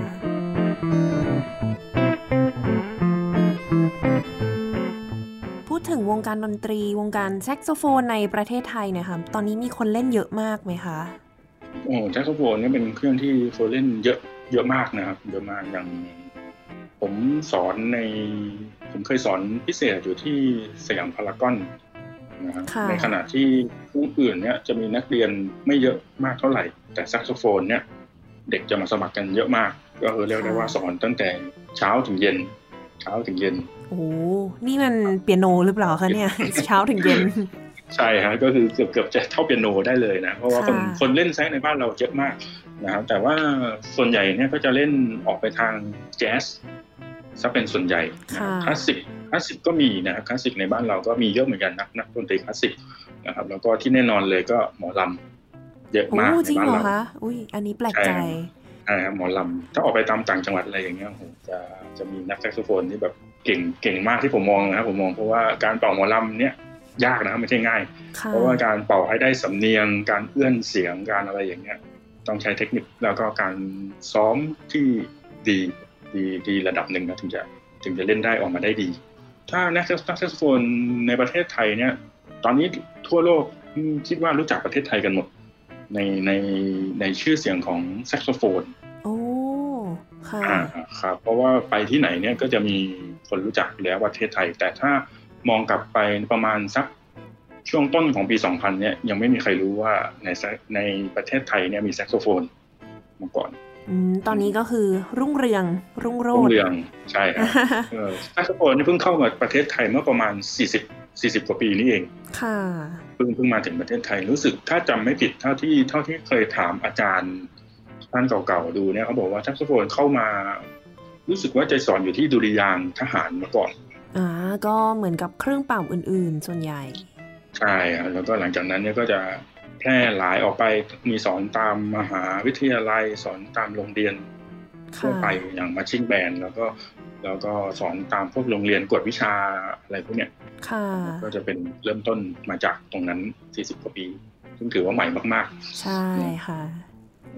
Speaker 2: พูดถึงวงการดนตรีวงการแซกโซโฟนในประเทศไทยเนี่ยค่ะตอนนี้มีคนเล่นเยอะมากไหมคะ
Speaker 3: โอ้แซกโซโฟนนี่เป็นเครื่องที่คนเล่นเยอะ เยอะมากนะครับ เยอะมากอย่างผมสอนใน ผมเคยสอนพิเศษอยู่ที่สยามพารากอนนะครับ
Speaker 2: ค่ะ
Speaker 3: ในขณะที่เครื่องอื่นเนี่ยจะมีนักเรียนไม่เยอะมากเท่าไหร่ แต่แซกโซโฟนเนี่ย เด็กจะมาสมัครกันเยอะมาก ก็คือเรียกได้ว่าสอนตั้งแต่เช้าถึงเย็น เช้าถึงเย็น
Speaker 2: โอ้นี่มันเปียโนหรือเปล่าคะเนี่ยเช้าถึงเย็น
Speaker 3: ใช่ฮะก็คือเกือบเกือบจะเท่าเปียโนได้เลยนะ เพราะว่าคน
Speaker 2: ค่ะ
Speaker 3: คนเล่นแซกในบ้านเราเยอะมาก นะครับแต่ว่าส่วนใหญ่เนี่ยก็จะเล่นออกไปทางแจ๊สซะเป็นส่วนใหญ่นะครับ
Speaker 2: ค่ะ
Speaker 3: คลาสสิกคลาสสิกก็มีนะครับคลาสสิกในบ้านเราก็มีเยอะเหมือนกันนักนักดนตรีคลาสสิกนะครับ แล้วก็ที่แน่นอนเลยก็หมอลำเยอะ
Speaker 2: โอ้
Speaker 3: มาก
Speaker 2: จ
Speaker 3: ใน
Speaker 2: ริง
Speaker 3: บ้าน
Speaker 2: เหรอ
Speaker 3: เรา
Speaker 2: คะอุ้ยอันนี้แปลกใจ
Speaker 3: ใช่ใช่ครับหมอลำถ้าออกไปตามต่างจังหวัดอะไรอย่างเงี้ยโอ้โหจะจะมีนักแซกโซโฟนที่แบบเก่งเก่งมากที่ผมมองนะครับผมมองเพราะว่าการเป่าหมอลำเนี่ยยากนะครับไม่ใช่ง่าย
Speaker 2: ค่ะ
Speaker 3: เพราะว่าการเป่าให้ได้สำเนียงการเอื้อนเสียงการอะไรอย่างเงี้ย ต้องใช้เทคนิคแล้วก็การซ้อมที่ดีดีดีระดับหนึ่งนะถึงจะถึงจะเล่นได้ออกมาได้ดี ถ้านักแซกโซโฟนในประเทศไทยเนี่ย ตอนนี้ทั่วโลกอืมคิดว่ารู้จักประเทศไทยกันหมด ในในในชื่อเสียงของแซกโซโฟน
Speaker 2: โอ้ค่ะ
Speaker 3: อ่าครับ เพราะว่าไปที่ไหนเนี่ยก็จะมีคนรู้จักอยู่แล้วประเทศไทย แต่ถ้ามองกลับไปประมาณสัก ช่วงต้นของปี 2000 เนี่ยยังไม่มีใครรู้ว่าในแซกในประเทศไทยเนี่ยมีแซกโซโฟนมาก่อน
Speaker 2: อืมตอนนี้ก็คือรุ่งเรืองรุ่งโรจน์ รุ่ง
Speaker 3: เรืองใช่ครับเออแซกโซโฟนนี่เพิ่งเข้ามาประเทศไทยเมื่อประมาณ 40 40 กว่าปีนี้เอง
Speaker 2: ค่ะ
Speaker 3: เพิ่งเพิ่งมาถึงประเทศไทยรู้สึกถ้าจำไม่ผิดเท่าที่เท่าที่เคยถามอาจารย์ท่านเก่าๆดูเนี่ยเขาบอกว่าแซกโซโฟนเข้ามา รู้สึกว่าจะสอนอยู่ที่ดุริยางค์ทหารมาก่อน
Speaker 2: อ่าก็เหมือนกับเครื่องเป่าอื่น ๆ ส่วนใหญ่
Speaker 3: ใช่ครับแล้วก็หลังจากนั้นเนี่ยก็จะแพร่หลายออกไปมีสอนตามมหาวิทยาลัยสอนตามโรงเรียนทั่ว
Speaker 2: ค่ะ
Speaker 3: ไปอย่างมาชิ่งแบนแล้วก็แล้วก็สอนตามพวกโรงเรียนกวดวิชาอะไรพวกเนี้ย
Speaker 2: ค่ะ
Speaker 3: ก็จะเป็นเริ่มต้นมาจากตรงนั้น 40 กว่าปี ซึ่งถือว่าใหม่มาก
Speaker 2: ใช่ค่ะ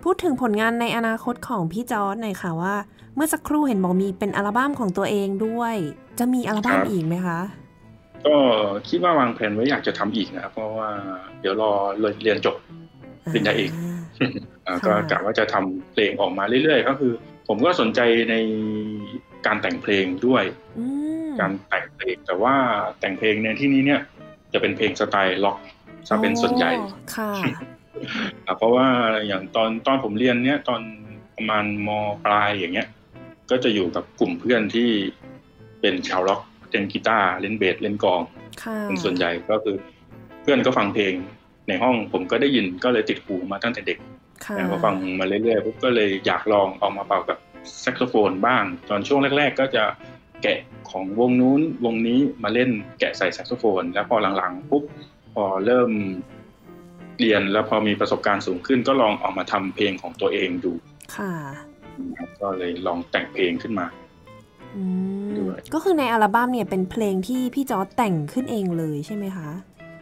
Speaker 2: พูดถึงผลงานในอนาคตของพี่จอร์ดหน่อยค่ะว่า เมื่อสักครู่เห็นบอกมีเป็นอัลบั้มของตัวเองด้วย จะมีอัลบั้มอีกไหมคะ
Speaker 3: ๆ ก็คิดว่าวางแผนไว้อยากจะทำอีกนะครับเพราะว่าเดี๋ยวรอเรียนจบปริญญาเอกอ่าก็
Speaker 2: ค่ะ
Speaker 3: กะว่าจะทำเพลงออกมาเรื่อยๆ ก็คือ ผมก็สนใจในการแต่งเพลงด้วย
Speaker 2: อืม
Speaker 3: การแต่งเพลงแต่ว่าแต่งเพลงในที่นี้เนี่ย จะเป็นเพลงสไตล์ล็อกซะเป็นส่วนใหญ่
Speaker 2: อ๋อค่ะ
Speaker 3: อะเพราะว่าอย่างตอนตอนผมเรียนเนี่ย ตอนประมาณมปลายอย่างเงี้ย ก็จะอยู่กับกลุ่มเพื่อนที่เป็นชาวล็อก เล่นกีตาร์เล่นเบสเล่นกลอง
Speaker 2: ค่ะ
Speaker 3: เป็นส่วนใหญ่ก็คือ เพื่อนก็ฟังเพลงในห้องผมก็ได้ยินก็เลยติดหูมาตั้งแต่เด็ก
Speaker 2: ค่ะ
Speaker 3: นะพอฟังมาเรื่อยๆปุ๊บก็เลยอยากลองเอามาเป่ากับแซกโซโฟนบ้าง ตอนช่วงแรก ๆ ก็จะแกะของวงนู้นวงนี้มาเล่นแกะใส่แซกโซโฟน แล้วพอหลังๆปุ๊บพอเริ่มเรียนแล้วพอมีประสบการณ์สูงขึ้นก็ลองเอามาทำเพลงของตัวเองดู
Speaker 2: ค่ะ
Speaker 3: นะครับก็เลยลองแต่งเพลงขึ้นมา
Speaker 2: อืม
Speaker 3: ด้วย
Speaker 2: ก็คือในอัลบั้มเนี่ยเป็นเพลงที่พี่จอร์ดแต่งขึ้นเองเลยใช่ไหมคะ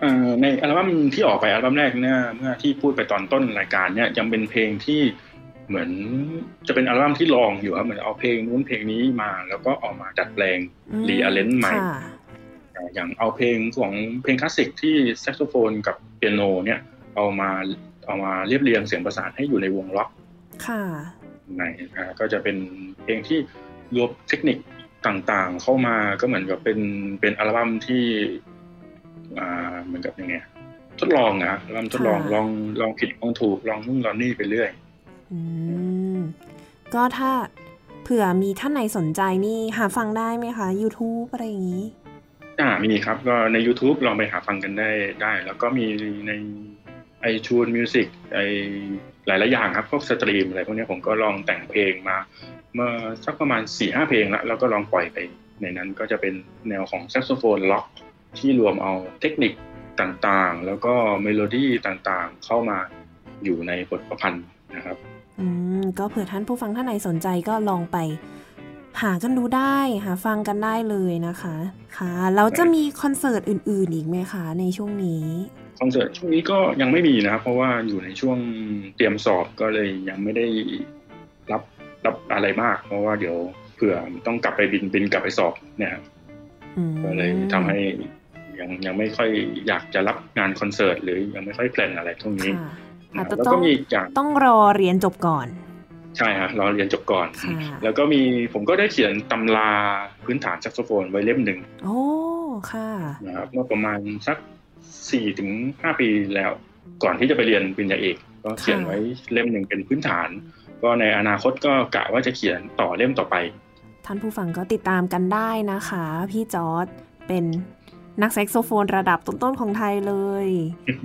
Speaker 3: เอ่อในอัลบั้มที่ออกไปอัลบั้มแรกเนี่ยเมื่อที่พูดไปตอนต้นรายการเนี่ยยังเป็นเพลงที่เหมือนจะเป็นอัลบั้มที่ลองอยู่ครับเหมือนเอาเพลงนู้นเพลงนี้มา แล้วก็เออกมาดัดแปลง
Speaker 2: อืม
Speaker 3: rearrange ใหม่
Speaker 2: ค่ะ
Speaker 3: อ่าอย่างเอาเพลงของเพลงคลาสสิกที่แซกโซโฟนกับเปียโนเนี่ยเอามาเอามาเรียบเรียงเสียงประสานให้อยู่ในวงร็อก
Speaker 2: ค่ะ
Speaker 3: ในอ่าก็จะเป็นเพลงที่ รวมเทคนิคต่างๆ เข้ามาก็เหมือนกับเป็นเป็นอัลบั้มที่อ่าเหมือนกับยังไงทดลองนะอัลบั้มทดลอง
Speaker 2: ค่ะ
Speaker 3: ลองลองผิดลองถูกลองนู่นลองนี่ไปเรื่อย
Speaker 2: อืมก็ถ้าเผื่อมีท่านไหนสนใจนี่หาฟังได้ไหมคะ YouTube อะไรอย่างนี้
Speaker 3: อ่ามีครับก็ใน YouTube ลองไปหาฟังกันได้ได้ แล้วก็มีใน iTunes Music ไอหลายๆอย่างครับพวก stream อะไรพวกนี้ผมก็ลองแต่งเพลงมา เมื่อสักประมาณสี่ห้าเพลงแล้วแล้วก็ลองปล่อยไป ในนั้นก็จะเป็นแนวของแซกโซโฟนร็อกที่รวมเอาเทคนิคต่างๆ แล้วก็เมโลดี้ต่างๆ เข้ามาอยู่ในบทประพันธ์นะครับ
Speaker 2: อืม ก็เผื่อท่านผู้ฟังท่านไหนสนใจก็ลองไป หากันดูได้ หาฟังกันได้เลยนะคะ ค่ะ แล้วจะมีคอนเสิร์ตอื่นๆอีกไหมคะในช่วงนี้
Speaker 3: คอนเสิร์ตช่วงนี้ก็ยังไม่มีนะครับ เพราะว่าอยู่ในช่วงเตรียมสอบก็เลยยังไม่ได้รับรับอะไรมาก เพราะว่าเดี๋ยวเผื่อต้องกลับไปบินบินกลับไปสอบเนี่ยครับ
Speaker 2: อืม
Speaker 3: ก็เลยทำให้ยังยังไม่ค่อยอยากจะรับงานคอนเสิร์ตหรือยังไม่ค่อยแพลนอะไรตรงนี้
Speaker 2: ค่ะ
Speaker 3: นะ
Speaker 2: อาจจะ
Speaker 3: แล้ว
Speaker 2: ต้
Speaker 3: ก็
Speaker 2: อง
Speaker 3: มีอีกอย่าง
Speaker 2: ต้องรอเรียนจบก่อน
Speaker 3: ใช่ฮะรอเรียนจบก่อน
Speaker 2: ค่ะ
Speaker 3: แล้วก็มีผมก็ได้เขียนตำราพื้นฐานแซกโซโฟนไว้เล่มหนึ่ง
Speaker 2: โอ้ค่ะ
Speaker 3: นะครับเมื่อประมาณสัก สี่ถึงห้าปีแล้ว ก่อนที่จะไปเรียนปริญญาเอก ก็เขียนไว้เล่มหนึ่งเป็นพื้นฐาน ก็ในอนาคตก็กะว่าจะเขียนต่อเล่มต่อไป
Speaker 2: ท่านผู้ฟังก็ติดตามกันได้นะคะ พี่จอร์ดเป็นนักแซกโซโฟนระดับต้นๆของไทยเลย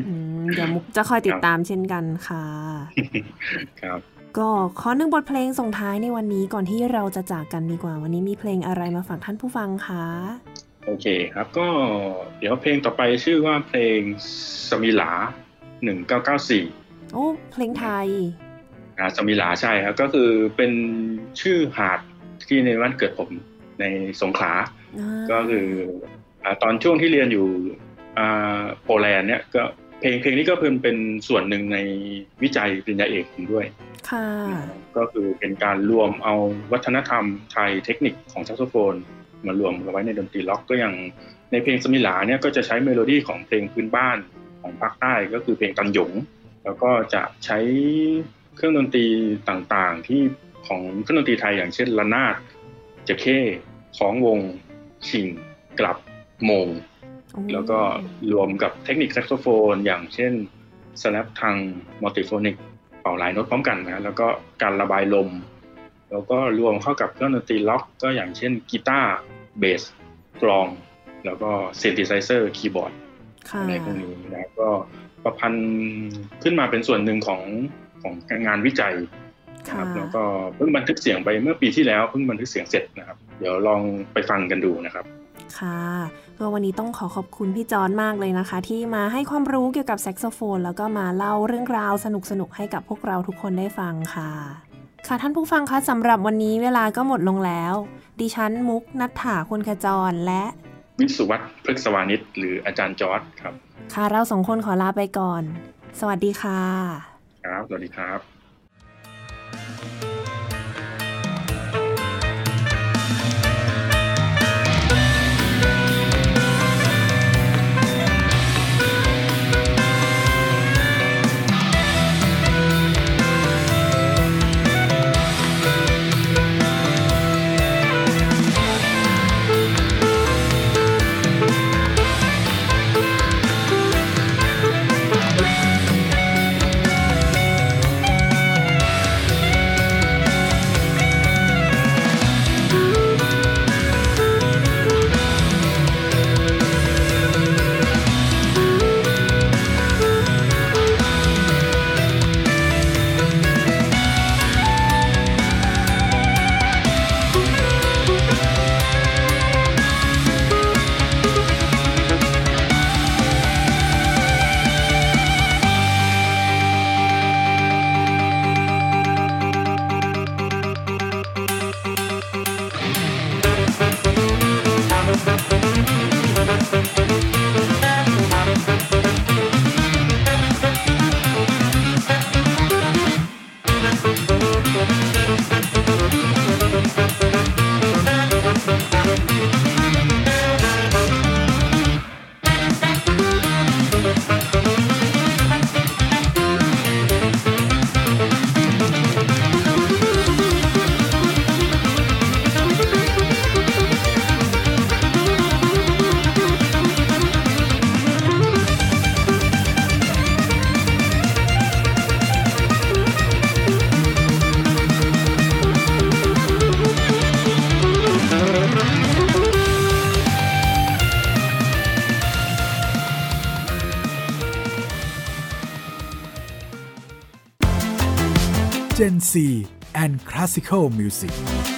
Speaker 2: อืมเดี๋ยวมุกจะคอยติดตามเช่นกันค่ะ
Speaker 3: ครับ
Speaker 2: ก็ขอหนึ่งบทเพลงส่งท้ายในวันนี้ก่อนที่เราจะจากกันดีกว่า วันนี้มีเพลงอะไรมาฝากท่านผู้ฟังคะ
Speaker 3: โอเคครับก็เดี๋ยวเพลงต่อไปชื่อว่าเพลงสมิลาหนึ่งเก้าเก้าสี่
Speaker 2: โอ้เพลงไทย
Speaker 3: อ่าสมิลาใช่ครับก็คือเป็นชื่อหาดที่ในวันเกิดผมในสงขลา
Speaker 2: อ่า
Speaker 3: ก็คืออ่าตอนช่วงที่เรียนอยู่อ่าโปแลนด์เนี่ยก็เพลงเพลงนี้ก็เป็นเป็นส่วนหนึ่งในวิจัยปริญญาเอกผมด้วย
Speaker 2: ค่ะ
Speaker 3: ก็คือเป็นการรวมเอาวัฒนธรรมไทยเทคนิคของแซกโซโฟน มารวมกันไว้ในดนตรีร็อกก็อย่างในเพลงสมิหลาเนี่ยก็จะใช้เมโลดี้ของเพลงพื้นบ้านของภาคใต้ก็คือเพลงตันหยง แล้วก็จะใช้เครื่องดนตรีต่างๆ ที่ของเครื่องดนตรีไทยอย่างเช่นระนาดจะเข้ของวงฉิ่งกรับโหม่ง
Speaker 2: โอ้
Speaker 3: แล้วก็รวมกับเทคนิคแซกโซโฟน อย่างเช่น slap tongue multiphonic เป่าหลายโน้ตพร้อมกันนะแล้วก็การระบายลม แล้วก็รวมเข้ากับเครื่องดนตรีร็อกก็อย่างเช่นกีตาร์เบสกลอง แล้วก็ synthesizer keyboard ค่ะอะไรพวกนี้นะก็ประพันธ์ขึ้นมาเป็นส่วนหนึ่งของของงานวิจัยนะครับ
Speaker 2: ค่ะ
Speaker 3: แล้วก็เพิ่งบันทึกเสียงไปเมื่อปีที่แล้วเพิ่งบันทึกเสียงเสร็จนะครับ เดี๋ยวลองไปฟังกันดูนะครับ
Speaker 2: ค่ะก็วันนี้ต้องขอขอบคุณพี่จอนมากเลยนะคะ ที่มาให้ความรู้เกี่ยวกับแซกโซโฟน แล้วก็มาเล่าเรื่องราวสนุกๆให้กับพวกเราทุกคนได้ฟังค่ะ ค่ะท่านผู้ฟังคะสำหรับวันนี้เวลาก็หมดลงแล้ว ดิฉันมุกนัฐถาคุณขจรและ
Speaker 3: วิสุวัตพฤกษวานิชหรืออาจารย์จอร์ดครับ
Speaker 2: ค่ะเราสองคนขอลาไปก่อน สวัสดีค่ะ
Speaker 3: ครับ สวัสดีครับ
Speaker 1: and Classical Music